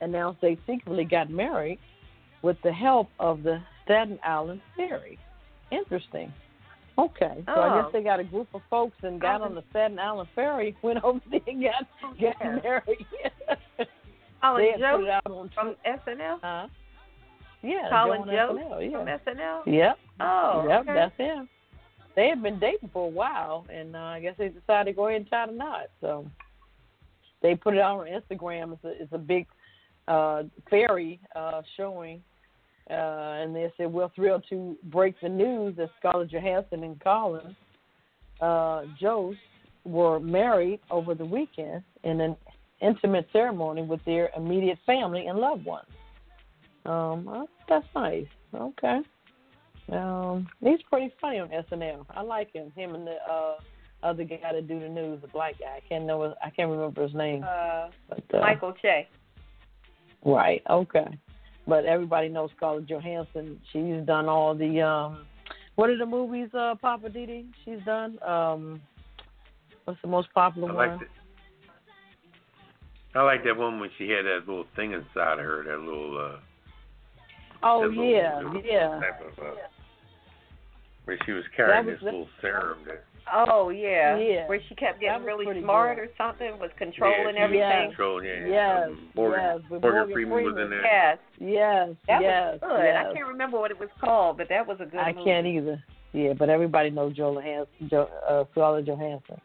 announced they secretly got married with the help of the Staten Island Ferry. Interesting. Okay, so I Oh. guess they got a group of folks and got on the Staten Island Ferry, went over there and got got Yeah. married. Oh, they and put Joe it out on from SNL? uh, yeah, Colin Joe on Jost SNL, yeah. from SNL? Yep. Oh, yep, okay. that's him. They had been dating for a while, and uh, I guess they decided to go ahead and try to knot. So they put it out on Instagram. It's a, it's a big uh, ferry uh, showing, uh, and they said we're thrilled to break the news that Scarlett Johansson and Colin uh, Jost were married over the weekend in an intimate ceremony with their immediate family and loved ones. Um, uh, that's nice. Okay. Um, he's pretty funny on SNL. I like him. Him and the uh, other guy that do the news, the black guy. I can't know. His, I can't remember his name. Uh, But, uh, Michael Che. Right. Okay. But everybody knows Scarlett Johansson. She's done all the um, what are the movies? Uh, Poppa DD. She's done. Um, what's the most popular I one? like that. I like that one when she had that little thing inside of her, that little. uh oh that little- yeah, little yeah. type of, uh, Where she was carrying was this the- little serum that Oh yeah. Yeah. Where she kept getting really smart good. or something, was controlling yeah, she was everything. Controlling, yeah. Yes, Um, Morgan, yes, Morgan, Morgan Freeman, was in Freeman. there. Yes. Yes, That yes, was good. yes. I can't remember what it was called, but that was a good I movie. can't either. Yeah, but everybody knows Joel Johansson, jo, uh, Scarlett Johansson.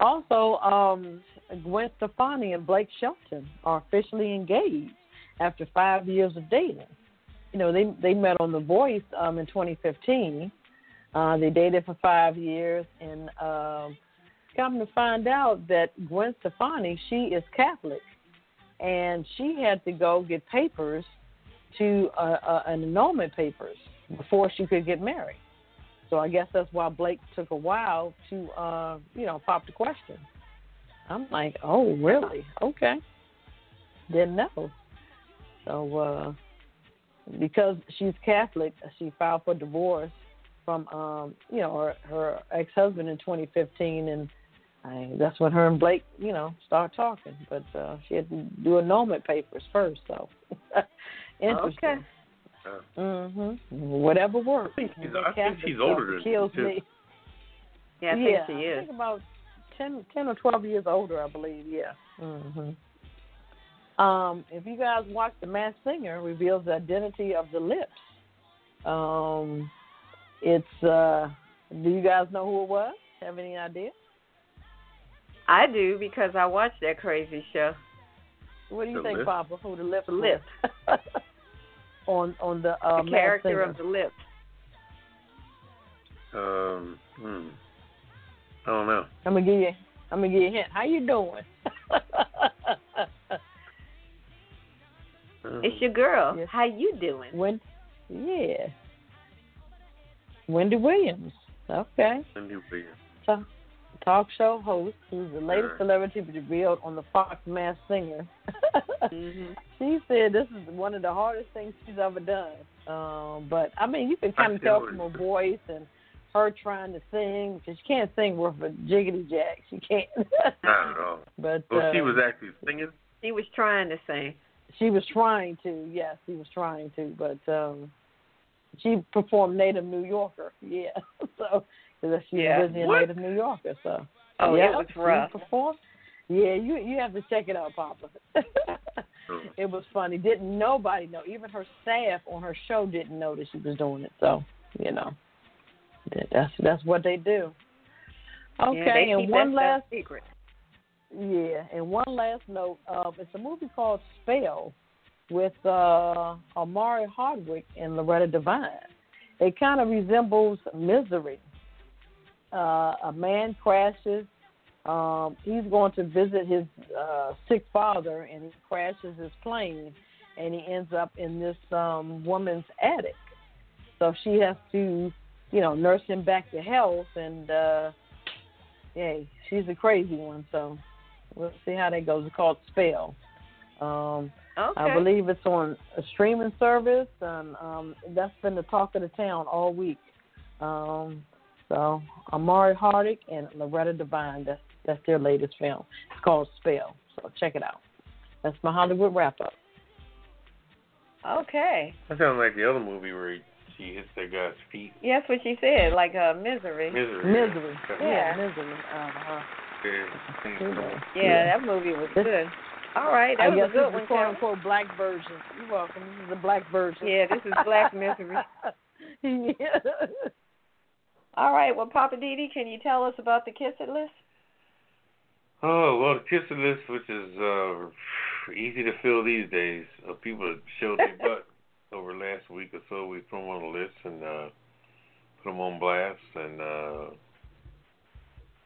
Also, um, Gwen Stefani and Blake Shelton are officially engaged after five years of dating. You know, they they met on The Voice um, in 2015. Uh, they dated for five years, and um, come to find out that Gwen Stefani, she is Catholic, and she had to go get papers to uh, uh, an annulment papers before she could get married. So I guess that's why Blake took a while to, uh, you know, pop the question. I'm like, oh, really? Okay. Didn't know. So uh, because she's Catholic, she filed for divorce from, um, you know, her, her ex-husband in 2015, and I, that's when her and Blake, you know, start talking. But uh, she had to do annulment papers first, so interesting. Okay. Mhm. Whatever works. I think she's- I think she's older than kills too. me. Yeah, I yeah, think she I is. think about 10, 10 or twelve years older, I believe. Yeah. Mhm. Um, if you guys watch The Masked Singer, reveals the identity of the lips. Um, it's. uh Do you guys know who it was? Have any idea? I do because I watched that crazy show. What do you The think, lips? Poppa? Who the lips? The lips. on on the uh, the character Singer. of the lips. Um, hmm. I don't know. I'm gonna give you. I'm gonna give you a hint. How you doing? It's your girl. Yes. How you doing? When, yeah. Wendy Williams. Okay. Cindy Williams. Ta- talk show host who's the latest Sure. celebrity revealed on the Fox Masked Singer. hmm she said this is one of the hardest things she's ever done. Um, but I mean, you can kind of tell from her voice and her trying to sing because she can't sing worth a jiggity jack. She can't. Not at all. but Well, she uh, was actually singing. She was trying to sing. She was trying to, yes, she was trying to, but um she performed Native New Yorker, yeah. so because she's Yeah. originally a Native New Yorker, so Oh, yeah, it was she rough. Performed. Yeah, you you have to check it out, Poppa. It was funny. Didn't nobody know? Even her staff on her show didn't know that she was doing it. So you know, that- that's that's what they do. Okay, yeah, and one last secret. yeah, and one last note. Uh, it's a movie called Spell with uh, Omari Hardwick and Loretta Devine. It kind of resembles Misery. Uh, a man crashes. Um, he's going to visit his uh, sick father, and he crashes his plane, and he ends up in this um, woman's attic. So she has to, you know, nurse him back to health, and uh, yeah, she's a crazy one. So we'll see how that goes. It's called Spell. Um, Okay. I believe it's on a streaming service, and um, that's been the talk of the town all week. Um, so Omari Hardwick and Loretta Devine, that's that's their latest film. It's called Spell. So check it out. That's my Hollywood wrap up. Okay. That sounds like the other movie where she hits that guy's feet. Yeah, that's what she said, like uh, misery. Misery. Misery. Yeah. Yeah, misery. Uh-huh. Yeah. Yeah, that movie was good. All right, that I was a good one, quote unquote black version. You're welcome. This is the black version. Yeah, this is Black Misery. yeah. All right, well, Poppa DD, can you tell us about the Kiss It list? Oh, well, the kiss list, which is uh, easy to fill these days. Uh, people that showed their butt over the last week or so. We put them on the list and uh, put them on blast. And uh,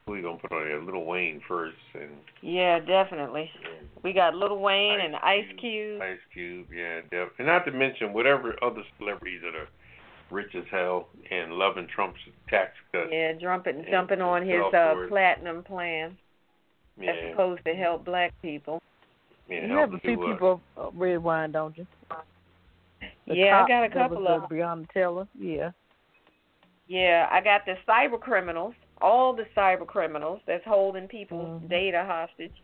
who we gonna put on there? Little Wayne first, and Yeah, definitely. We got Lil Wayne and Ice Cube. Ice Cube, yeah, def- and not to mention whatever other celebrities that are rich as hell and loving Trump's tax cuts. Yeah, jumping Yeah, jumping on his uh platinum plan yeah, that's supposed to help black people. yeah, you have a few people uh, red don't you? Yeah, I got a couple of Breonna Taylor. Yeah. Yeah, I got the cyber criminals, all the cyber criminals that's holding people's Mhm. data hostage.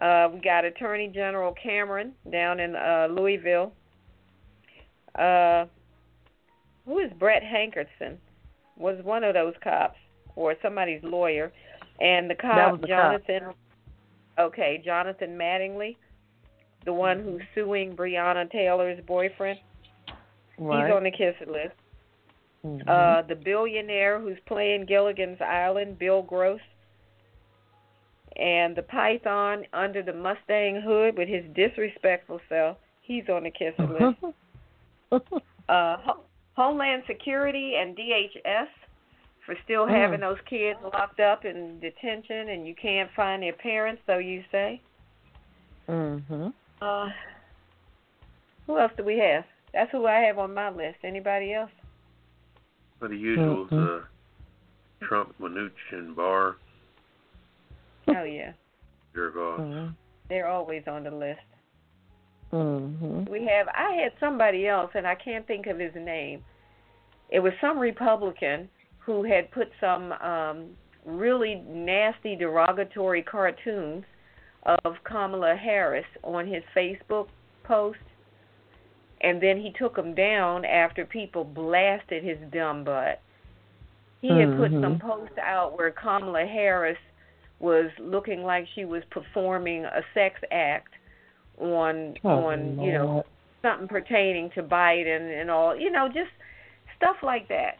Uh, we got Attorney General Cameron down in uh, Louisville. Uh, who is Brett Hankinson? Was one of those cops or somebody's lawyer, and the cop the cop. Jonathan. Okay, Jonathan Mattingly, the one who's suing Breonna Taylor's boyfriend. Right. He's on the kiss it list. Mhm. Uh, the billionaire who's playing Gilligan's Island, Bill Gross, and the Python under the Mustang hood with his disrespectful self. He's on the kiss list. Uh, Ho- Homeland Security and DHS for still Mm. having those kids locked up in detention, and you can't find their parents, so you say. mhm. Uh, who else do we have? That's who I have on my list. Anybody else? For the usuals, Mhm. uh, Trump, Mnuchin, Barr, Oh yeah, Gergoff. Mhm. they're always on the list. Mhm. We have I had somebody else and I can't think of his name. It was some Republican who had put some um really nasty derogatory cartoons of Kamala Harris on his Facebook post and then he took them down after people blasted his dumb butt. he had put Mhm. some posts out where Kamala Harris was looking like she was performing a sex act on Oh, on you know something pertaining to Biden and all, you know, just stuff like that.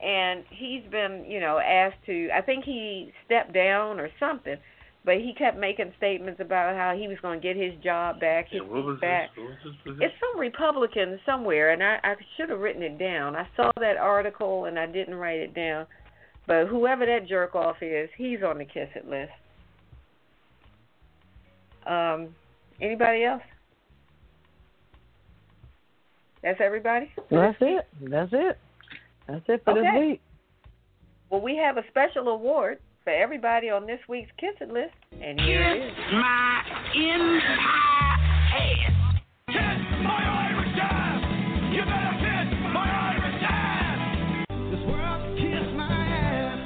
And he's been, you know, asked to I think he stepped down or something, but he kept making statements about how he was going to get his job back, his Yeah, what was seat back. this? What was this position? It's some Republican somewhere, and I, I should have written it down. I saw that article and I didn't write it down. But whoever that jerk off is, he's on the kiss it list. Um, anybody else? That's everybody. That's it. That's it. That's it for Okay. this week. Well, we have a special award for everybody on this week's kiss it list, and here it is. My entire ass. Kiss my Irish ass. You better kiss my Irish ass. This world kiss my ass.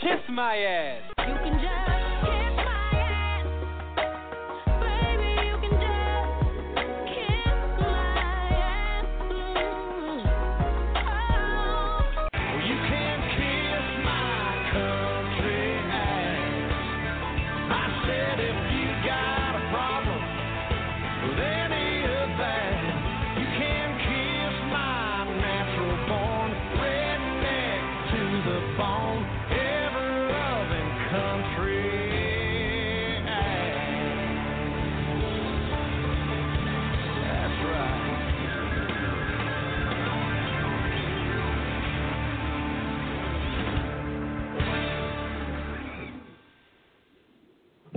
Kiss my ass. You can just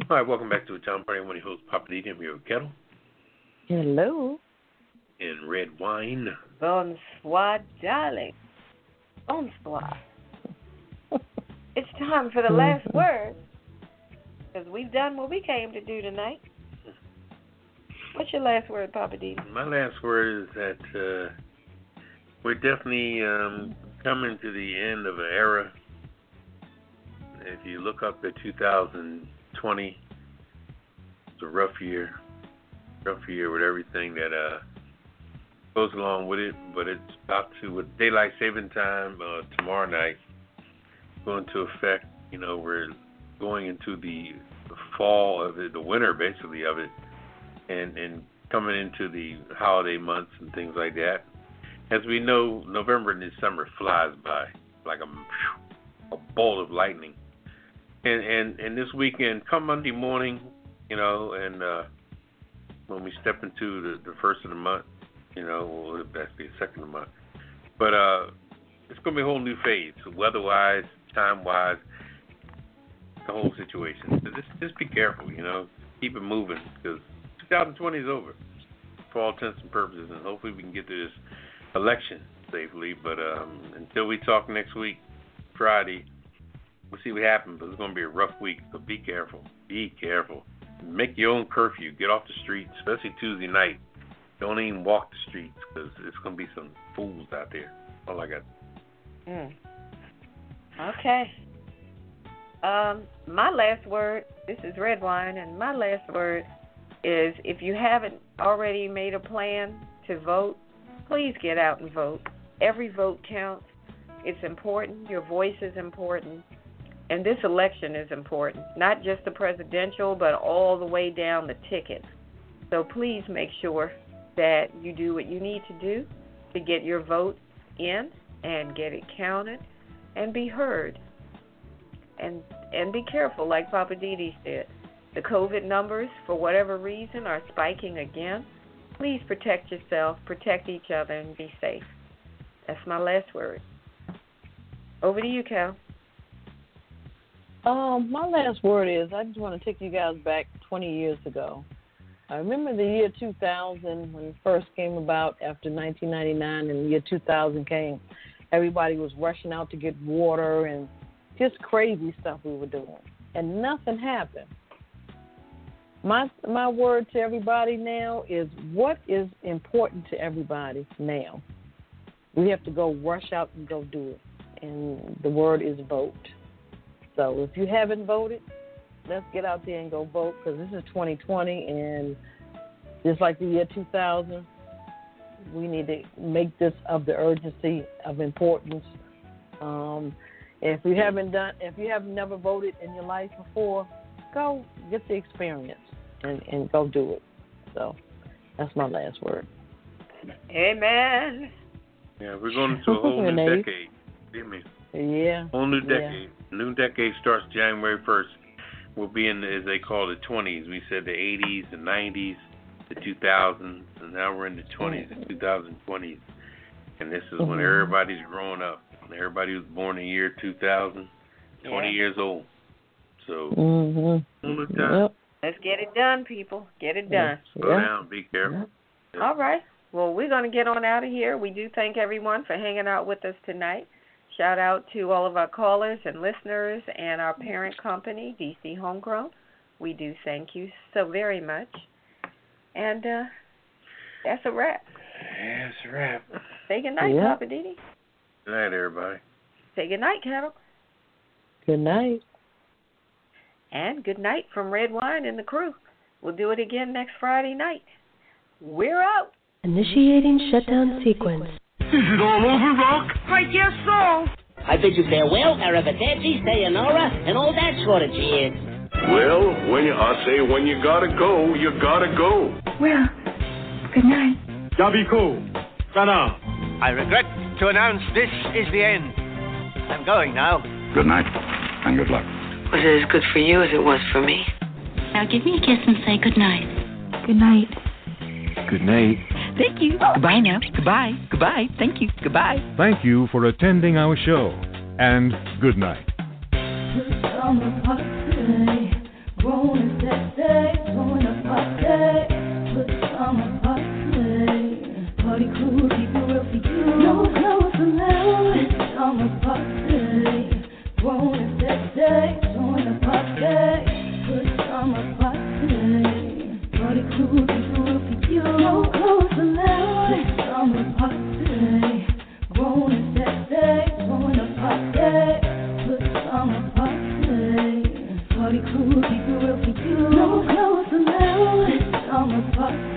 All right, welcome back to the Town Party. I'm one of your hosts, Poppa D. I'm here with Ketel Hello. and Red Wine. Bonsoir, darling. Bonsoir. It's time for the last word, because we've done what we came to do tonight. What's your last word, Poppa D? My last word is that uh, we're definitely um, coming to the end of an era. If you look up at 2020, it's a rough year, rough year with everything that uh, goes along with it. But it's about to, with daylight saving time uh, tomorrow night, going to affect. You know, we're going into the fall of it, the winter basically of it and and coming into the holiday months and things like that. As we know, November and December flies by like a, a bolt of lightning. And and and this weekend, come Monday morning, you know, and uh when we step into the, the first of the month, you know, or that's the second of the month. But uh it's gonna be a whole new phase, weather wise, time wise, the whole situation. So just just be careful, you know, keep it moving because 2020 is over for all intents and purposes, and hopefully we can get through this election safely. But um, until we talk next week, Friday, we'll see what happens. But it's going to be a rough week, so be careful. Be careful. Make your own curfew. Get off the streets, especially Tuesday night. Don't even walk the streets because it's going to be some fools out there. All I got. Mm. Okay. Um, my last word. This is Redwine, and my last word is: if you haven't already made a plan to vote, please get out and vote. Every vote counts. It's important. Your voice is important. And this election is important, not just the presidential, but all the way down the ticket. So please make sure that you do what you need to do to get your vote in and get it counted and be heard. And and be careful, like Poppa DD said. The COVID numbers, for whatever reason, are spiking again. Please protect yourself, protect each other, and be safe. That's my last word. Over to you, Cal. Um, my last word is I just want to take you guys back 20 years ago. I remember the year 2000 when it first came about after 1999 and the year 2000 came. Everybody was rushing out to get water and just crazy stuff we were doing, and nothing happened. My my word to everybody now is what is important to everybody now. We have to go rush out and go do it, and the word is vote. So if you haven't voted, let's get out there and go vote because this is 2020 and just like the year 2000, we need to make this of the urgency of importance. Um, If you haven't done, if you have never voted in your life before, go get the experience and and go do it. So that's my last word. Amen. Yeah, we're going into a whole new decade. Hear me? Yeah. Whole new Yeah. decade. New decade starts January 1st. We'll be in, the, as they call it, the 20s. We said the 80s, the 90s, the 2000s, and now we're in the 20s, the 2020s. And this is when Mhm. everybody's growing up. Everybody was born in the year 2000, 20 Yeah. years old. So, Mhm. whole new time. Yep. Let's get it done, people. Get it done. Slow Yeah. down. Be careful. All right. Well, we're going to get on out of here. We do thank everyone for hanging out with us tonight. Shout out to all of our callers and listeners and our parent company, DC Homegrown. We do thank you so very much. And uh, that's a wrap. That's a wrap. Say good night, Yeah. Poppa DD. Good night, everybody. Say good night, Carol. Good night. And good night from Redwine and the crew. We'll do it again next Friday night. We're out. Initiating shutdown sequence. Is it all over, Rock? I guess so. I bid you farewell, arrivederci, sayonara, and all that sort of cheers. Well, when you, I say when you gotta go, you gotta go. Well, good night. Yabiko. Sana. I regret to announce this is the end. I'm going now. Good night, and good luck. Was it as good for you as it was for me? Now give me a kiss and say good night. Good night. Good night. Thank you. Goodbye now. Goodbye. Goodbye. Thank you. Goodbye. Thank you for attending our show, and good night. Party cool, keep it real for you. No clothes allowed. It's It's